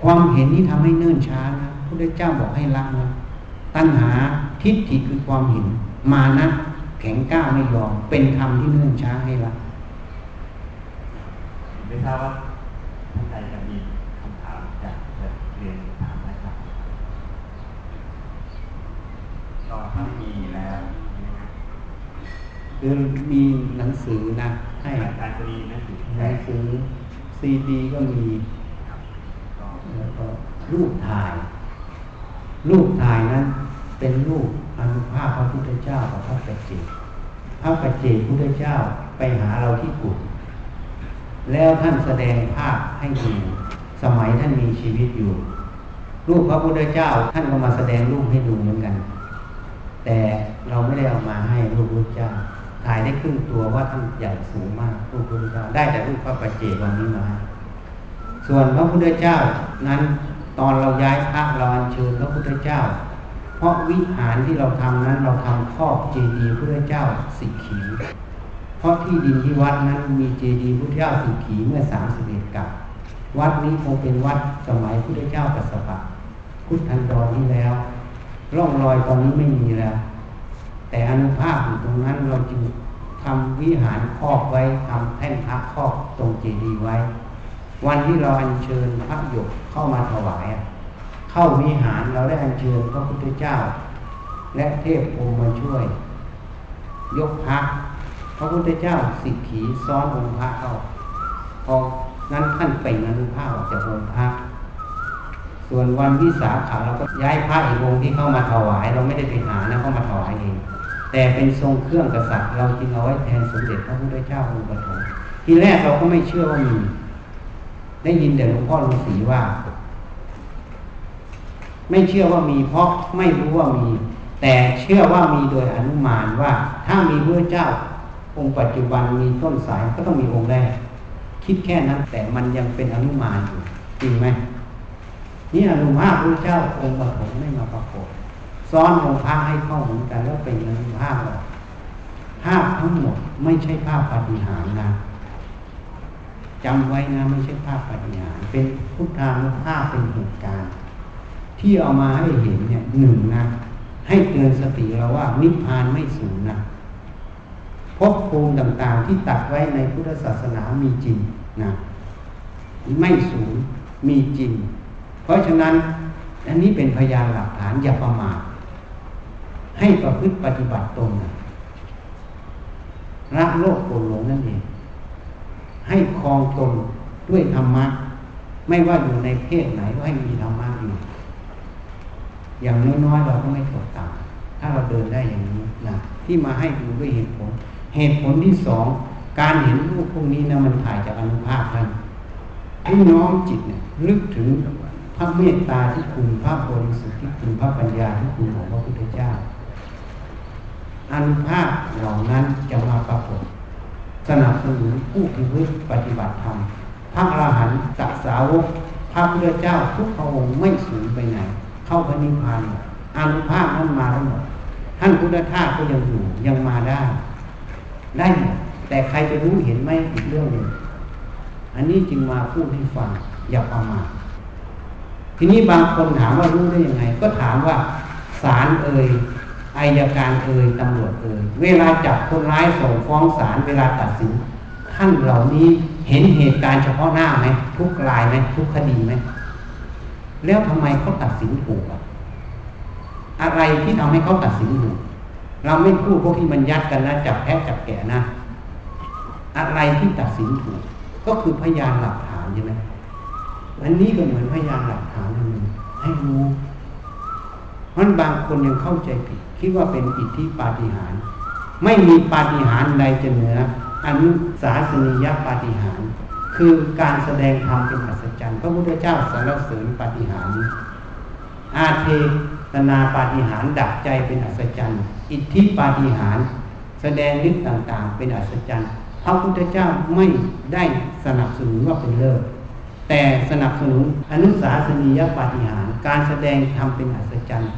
ความเห็นนี้ทำให้เนิ่นช้านะพระเจ้าบอกให้ละนะ ตัณหาทิฏฐิคือความเห็น มานะแข็งก้าวไม่ยอม เป็นธรรมที่เนื่นช้าให้ละไม่ทราบว่าท่านใดจะมีคำถามจากเรียนถามนะครับก็ถ้ามีแล้วคือมีหนังสือนะให้การซีหนังสือหนังสือซีดีก็มีแล้วก็รูปถ่าย รูปถ่ายนั้นเป็นรูปอนุภาพพระพุทธเจ้ากับพระปัจเจกพระปัจเจกพุทธเจ้าไปหาเราที่กุฏแล้วท่านแสดงภาพให้ดูสมัยท่านมีชีวิตอยู่ รูปพระพุทธเจ้าท่านก็มาแสดงรูปให้ดูเหมือนกัน แต่เราไม่ได้เอามาให้รูปพระเจ้า ถ่ายได้ครึ่งตัวว่าท่านใหญ่สูงมากรูปพระพุทธเจ้าได้แต่รูปพระปัจเจกวันนี้มา ส่วนพระพุทธเจ้านั้น ตอนเราย้ายพระเราอัญเชิญพระพุทธเจ้า เพราะวิหารที่เราทำนั้นเราทำครอบเจดีย์พระพุทธเจ้าสิกขีเพราะที่ดินที่วัดนั้นมีเจดีย์พุทธเจ้าสุขีเมื่อสามสิบเอ็ดกับ วัดนี้คงเป็นวัดสมัยพุทธเจ้ากัสปะพุทธันดรนี้แล้ว ร่องรอยตอนนี้ไม่มีแล้ว แต่อนุภาพอยู่ตรงนั้นเราจึงทำวิหารครอบไว้ทำแท่นพระครอบตรงเจดีย์ไว้ วันที่เราอัญเชิญพระหยกเข้ามาถวายเข้าวิหารเราได้อัญเชิญพระพุทธเจ้า และเทพองค์มาช่วย ยกพระพระพุทธเจ้าสิกขีซ้อนองค์พระเข้าพอนั้นท่านเป่งอนุภาพออกจากองค์พระส่วนวันวิสาขาเราก็ย้ายพระอีกองค์ที่เข้ามาถวาย เราไม่ได้ไปหานะเข้ามาถวายเองแต่เป็นทรงเครื่องกษัตริย์ เราจึงเอาไว้แทนสมเด็จพระพุทธเจ้าองค์ปฐมทีแรกเราก็ไม่เชื่อว่ามี ได้ยินแต่หลวงพ่อฤาษีว่า ไม่เชื่อว่ามีเพราะไม่รู้ว่ามี แต่เชื่อว่ามีโดยอนุมานว่า ถ้ามีพระเจ้า องค์ปัจจุบันมีต้นสายก็ต้องมีองค์แรกคิดแค่นั้นแต่มันยังเป็นอนุมานอยู่จริงไหมนี่อนุภาพพระเจ้าองค์ปฐมไม่มาปรากฏซ้อนองค์พระให้เข้าเหมือนกันแล้วเป็นอนุภาพหรอภาพทั้งหมดไม่ใช่ภาพปฏิหารนะ จำไว้นะไม่ใช่ภาพปฏิหารเป็นพุทธานุภาพเป็นเหตุการณ์ ที่เอามาให้เห็นเนี่ยหนึ่งนะให้เตือนสติเราว่า นิพพานไม่สูญนะภพภูมิต่างๆ ที่ตัดไว้ในพุทธศาสนามีจริงนะไม่สูญมีจริง เพราะฉะนั้นอันนี้เป็นพยานหลักฐานอย่าประมาทให้ประพฤติปฏิบัติตนนะละโลกโกรหลงนั่นเอง ให้คลองตนด้วยธรรมะ ไม่ว่าอยู่ในเพศไหนก็ให้มีธรรมะอยู่ อย่างน้อยๆเราก็ไม่ตกต่ำถ้าเราเดินได้อย่างนี้นะที่มาให้ดูด้วยเหตุผล เหตุผลที่สองการเห็นรูปพวกนี้นะมันถ่ายจากอนุภาพท่านให้น้อมจิตเนี่ยลึกถึงพระเมตตาที่คุณพระบริสุทธิ์ที่คุณพระปัญญาที่คุณของพระพุทธเจ้าอนุภาพเหล่านั้นจะมาปรากฏ สนับสนุนผู้ที่พึ่ปฏิบัติธรรมพระอรหันต์สักสาวกพระพุทธเจ้าทุกพระองค์ไม่สูญไปไหน เข้าพระนิพพานอนุภาพนั้นมาทั้งหมดท่านพุทธทาสก็ยังอยู่ยังมาได้ ได้ แต่ใครจะรู้เห็นไหมอีกเรื่องหนึ่งอันนี้จึงมาพูดให้ฟังอย่าประมาททีนี้บางคนถามว่ารู้ได้ยังไง ก็ถามว่าศาลเอ่ย อายการเอ่ยตำรวจเอ่ยเวลาจับคนร้ายส่งฟ้องศาลเวลาตัดสิน ท่านเหล่านี้เห็นเหตุการณ์เฉพาะหน้าไหมทุกรายไหมทุกคดีไหมแล้วทำไมเขาตัดสินถูกอะอะไรที่ทำให้เขาตัดสินถูกเราไม่พูดพวกที่มันยัดกันนะจับแพะจับแกะนะ อะไรที่ตัดสินถูก ก็คือพยานหลักฐานใช่ไหมอันนี้ก็เหมือนพยานหลักฐานหนึ่งให้รู้ เพราะบางคนยังเข้าใจผิด คิดว่าเป็นอิทธิปาฏิหาริย์ไม่มีปาฏิหาริย์ใดจะเหนืออนุสาสนียปาฏิหาริย์คือการแสดงธรรมเป็นอัศจรรย์พระพุทธเจ้าสรรเสริญปาฏิหาริย์อาเทตนาปาฏิหาริย์ดับใจเป็นอัศจรรย์ อิทธิปาฏิหาริย์แสดงฤทธิ์ต่างๆ เป็นอัศจรรย์พระพุทธเจ้าไม่ได้สนับสนุนว่าเป็นเลิศแต่สนับสนุนอนุสาสนียปาฏิหาริย์การแสดงธรรมเป็นอัศจรรย์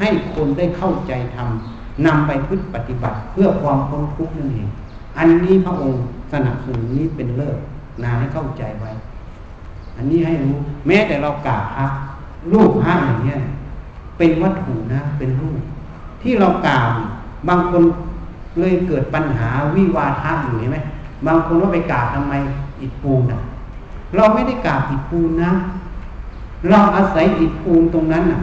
ให้คนได้เข้าใจธรรมนำไปพึ่ปฏิบัติเพื่อความพ้นทุกข์นั่นเองอันนี้พระองค์สนับสนุนนี้เป็นเลิศนาให้เข้าใจไว้ อันนี้ให้รู้ แม้แต่เรากราบพระรูปพระอย่างเนี้ยเป็นวัตถุนะเป็นรูป ที่เรากราบบางคนเลยเกิดปัญหาวิวาทะอยู่เห็นไหมบางคนว่าไปกราบทำไมอิฐปูนอะ เราไม่ได้กราบอิฐปูนนะ เราอาศัยอิฐปูนตรงนั้นอะ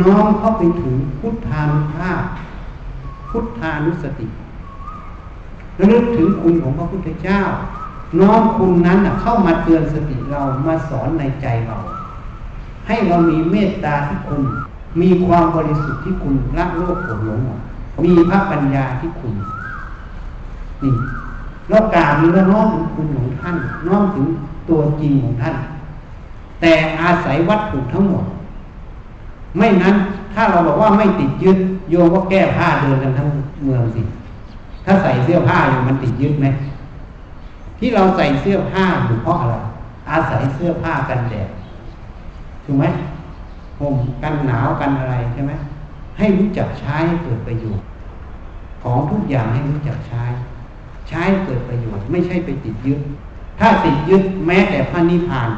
น้อมเข้าไปถึงพุทธานุภาพ พุทธานุสติระลึกถึงคุณของพระพุทธเจ้า น้อมคุณนั้นเข้ามาเตือนสติเรามาสอนในใจเรา ให้เรามีเมตตาที่คุณ มีความบริสุทธิ์ที่คุณละโลกโกรหลงมีพระปัญญาที่คุณนี่เรากล่าวมีแล้วน้อมถึงคุณของท่าน น้อมถึงตัวจริงของท่าน แต่อาศัยวัตถุทั้งหมด ไม่นั้นถ้าเราบอกว่าไม่ติดยึดโยมก็แก้ผ้าเดินกันทั้งเมืองสิ ถ้าใส่เสื้อผ้าอยู่มันติดยึดไหมที่เราใส่เสื้อผ้าอยู่เพราะอะไรอาศัยเสื้อผ้ากันแดดถูกไหมห่มกันหนาวกันอะไรใช่ไหมให้รู้จักใช้เกิดประโยชน์ ของทุกอย่างให้รู้จักใช้ ใช้เกิดประโยชน์ไม่ใช่ไปติดยึด ถ้าติดยึดแม้แต่พระนิพพาน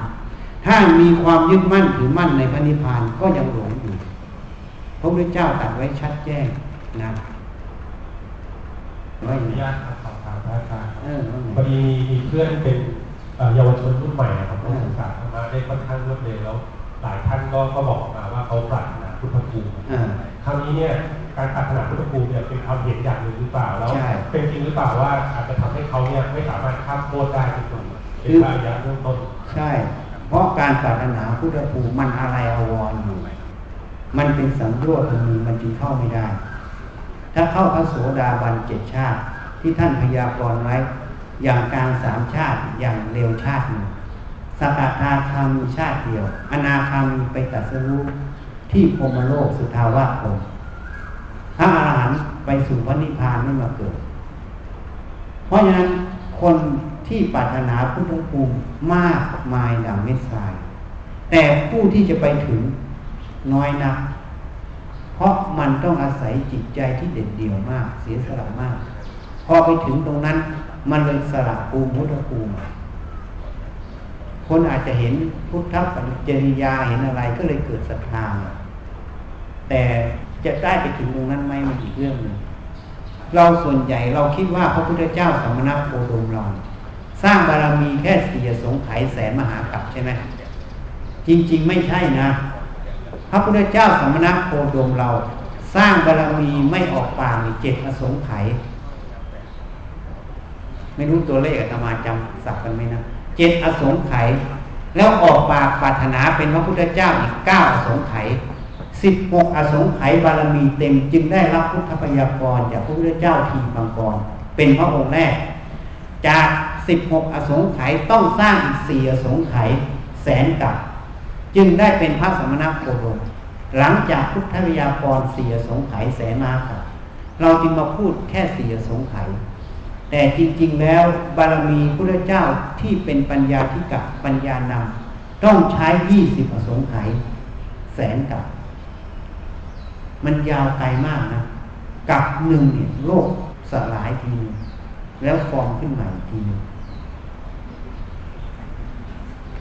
ถ้ามีความยึดมั่นถือมั่นในพระนิพพานก็ยังหลงอยู่พระพุทธเจ้าตรัสไว้ชัดแจ้งนะว่าอนุญาตสอบถามพระอาจารย์พอดีมีเพื่อนเป็นเยาวชนรุ่นใหม่ครับเขาศึกษาธรรมะได้ค่อนข้างรวดเร็วแล้ว หลายท่านก็ก็บอกมาว่าเขาปรารถนาพุทธภูมิคราวนี้เนี่ยการปรารถนาพุทธภูมิเนี่ยเป็นความเห็นอย่างหนึ่งหรือเปล่าแล้ว เป็นจริงหรือเปล่าว่าอาจจะทำให้เขาเนี่ยไม่สามารถข้ามโทษได้เป็นคนเป็นระยะเริ่มต้นใช่ เพราะการปรารถนาพุทธภูมิมันอะไรอววรอยู่ มันเป็นสังโยชน์มันมีมันจึงเข้าไม่ได้ ถ้าเข้าพระโสดาบันเจ็ดชาติ ที่ท่านพยากรณ์ไว้ อย่างกลางสามชาติอย่างเร็วชาติหนึ่งสกทาคามีชาติเดียว อนาคามีไปตัดสรู้ที่พมโลกสุทาวาสพรมพระอรหันต์ไปสู่พระนิพพานไม่มาเกิด เพราะฉะนั้นคน ที่ปรารถนาพุทธภูมิมากมายดังเม็ดทราย แต่ผู้ที่จะไปถึงน้อยนัก เพราะมันต้องอาศัยจิตใจที่เด็ดเดี่ยวมาก เสียสละมาก พอไปถึงตรงนั้น มันเลยสละภูมิพุทธภูมิคนอาจจะเห็นพุทธปฏิจริยาเห็นอะไรก็เลยเกิดศรัทธาแต่จะได้ไปถึงตรงนั้นไหมมันอีกเรื่องหนึ่งเราส่วนใหญ่เราคิดว่าพระพุทธเจ้าสมณโคดมเรา สร้างบารมีแค่สี่สงไขยแสนมหากรัปใช่ไหมจริง ๆ ไม่ใช่นะ พระพุทธเจ้าสมณะโคดมเรา สร้างบารมีไม่ออกปากเจ็ดอสงไขยไม่รู้ตัวเลขอาตมาจำสับกันไหมนะเจ็ดอสงไขยแล้วออกปากปรารถนาเป็นพระพุทธเจ้าอีกเก้าอสงไขยสิบหกอสงไขยบารมีเต็มจึงได้รับพุทธพยากรจากพระพุทธเจ้าทีบังกรเป็นพระองค์แรกจาก สิบหกอสงไขยต้องสร้างอีกสี่อสงไขยแสนกับ จึงได้เป็นพระสมณโคดมหลังจากพุทธพยากรสี่อสงไขยแสนมาครับเราจึงมาพูดแค่สี่อสงไขยแต่จริง ๆ แล้วบารมีพระเจ้าที่เป็นปัญญาธิกับปัญญานำต้องใช้ยี่สิบอสงไขยแสนกับ มันยาวไกลมากนะกับหนึ่งเนี่ยโลกสลายทีแล้วฟอร์มขึ้นใหม่ที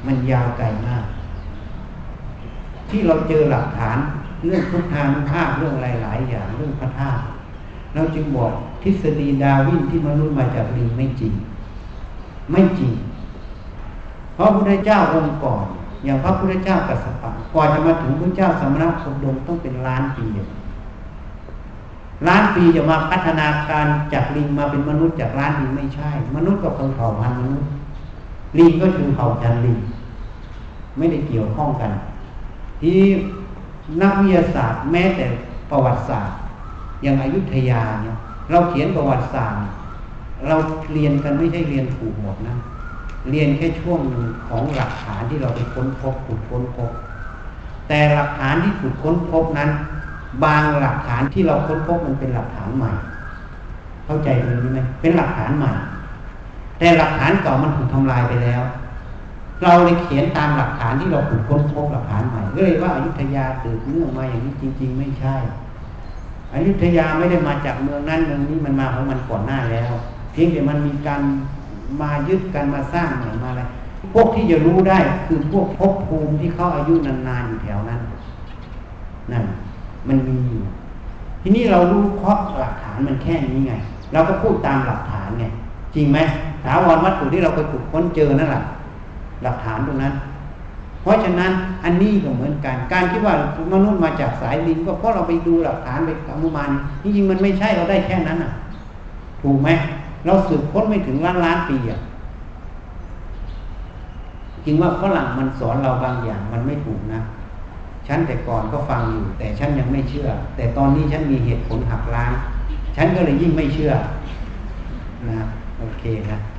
มันยาวไกลมาก ที่เราเจอหลักฐานเรื่องพุทธานุภาพเรื่องหลาย ๆ อย่างเรื่องพระธาตุเราจึงบอกทฤษฎีดาวินที่มนุษย์มาจากลิงไม่จริง ไม่จริง เพราะพระพุทธเจ้าองค์ก่อน อย่างพระพุทธเจ้ากัสสปะกว่าจะมาถึงพระเจ้าสมณะโคดมต้องเป็นล้านปีล้านปีจะมาพัฒนาการจากลิงมาเป็นมนุษย์จากล้านปีไม่ใช่ มนุษย์กับคนเผ่าพันธุ์มนุษย์ ลิงก็คือเผ่าพันธุ์ลิงไม่ได้เกี่ยวข้องกัน ที่นักวิทยาศาสตร์แม้แต่ประวัติศาสตร์ อย่างอายุทยาเนี่ยเราเขียนประวัติศาสตร์ เราเรียนกันไม่ใช่เรียนถูกหมดนะเรียนแค่ช่วงหนึ่งของหลักฐานที่เราไปค้นพบขุดค้นพบ แต่หลักฐานที่ขุดค้นพบนั้น บางหลักฐานที่เราค้นพบมันเป็นหลักฐานใหม่ เข้าใจตรงนี้ไหมเป็นหลักฐานใหม่ แต่หลักฐานเก่ามันถูกทำลายไปแล้ว เราเลยเขียนตามหลักฐานที่เราขุดค้นพบหลักฐานใหม่เลยว่าอายุทยาเกิดเนื่องมาอย่างนี้จริง ๆ ไม่ใช่อยุธยาไม่ได้มาจากเมืองนั้นเมืองนี้มันมาของมันก่อนหน้าแล้ว เพียงแต่มันมีการมายึดกันมาสร้างใหม่มาอะไรพวกที่จะรู้ได้คือพวกภพภูมิที่เขาอายุนานๆอยู่แถวนั้นนั่นมันมีอยู่ทีนี้เรารู้เพราะหลักฐานมันแค่นี้ไง เราก็พูดตามหลักฐานไงจริงไหม ถาวรวัตถุที่เราไปขุดค้นเจอนั่นแหละหลักฐานตรงนั้น เพราะฉะนั้นอันนี้ก็เหมือนกัน การคิดว่ามนุษย์มาจากสายลิงก็เพราะเราไปดูหลักฐานไปอนุมานจริงๆมันไม่ใช่เราได้แค่นั้นอะ ถูกไหมเราสืบค้นไม่ถึงล้านล้านปีอะจริงว่าฝรั่งมันสอนเราบางอย่างมันไม่ถูกนะฉันแต่ก่อนก็ฟังอยู่ แต่ฉันยังไม่เชื่อ แต่ตอนนี้ฉันมีเหตุผลหักล้าง ฉันก็เลยยิ่งไม่เชื่อนะ โอเคนะ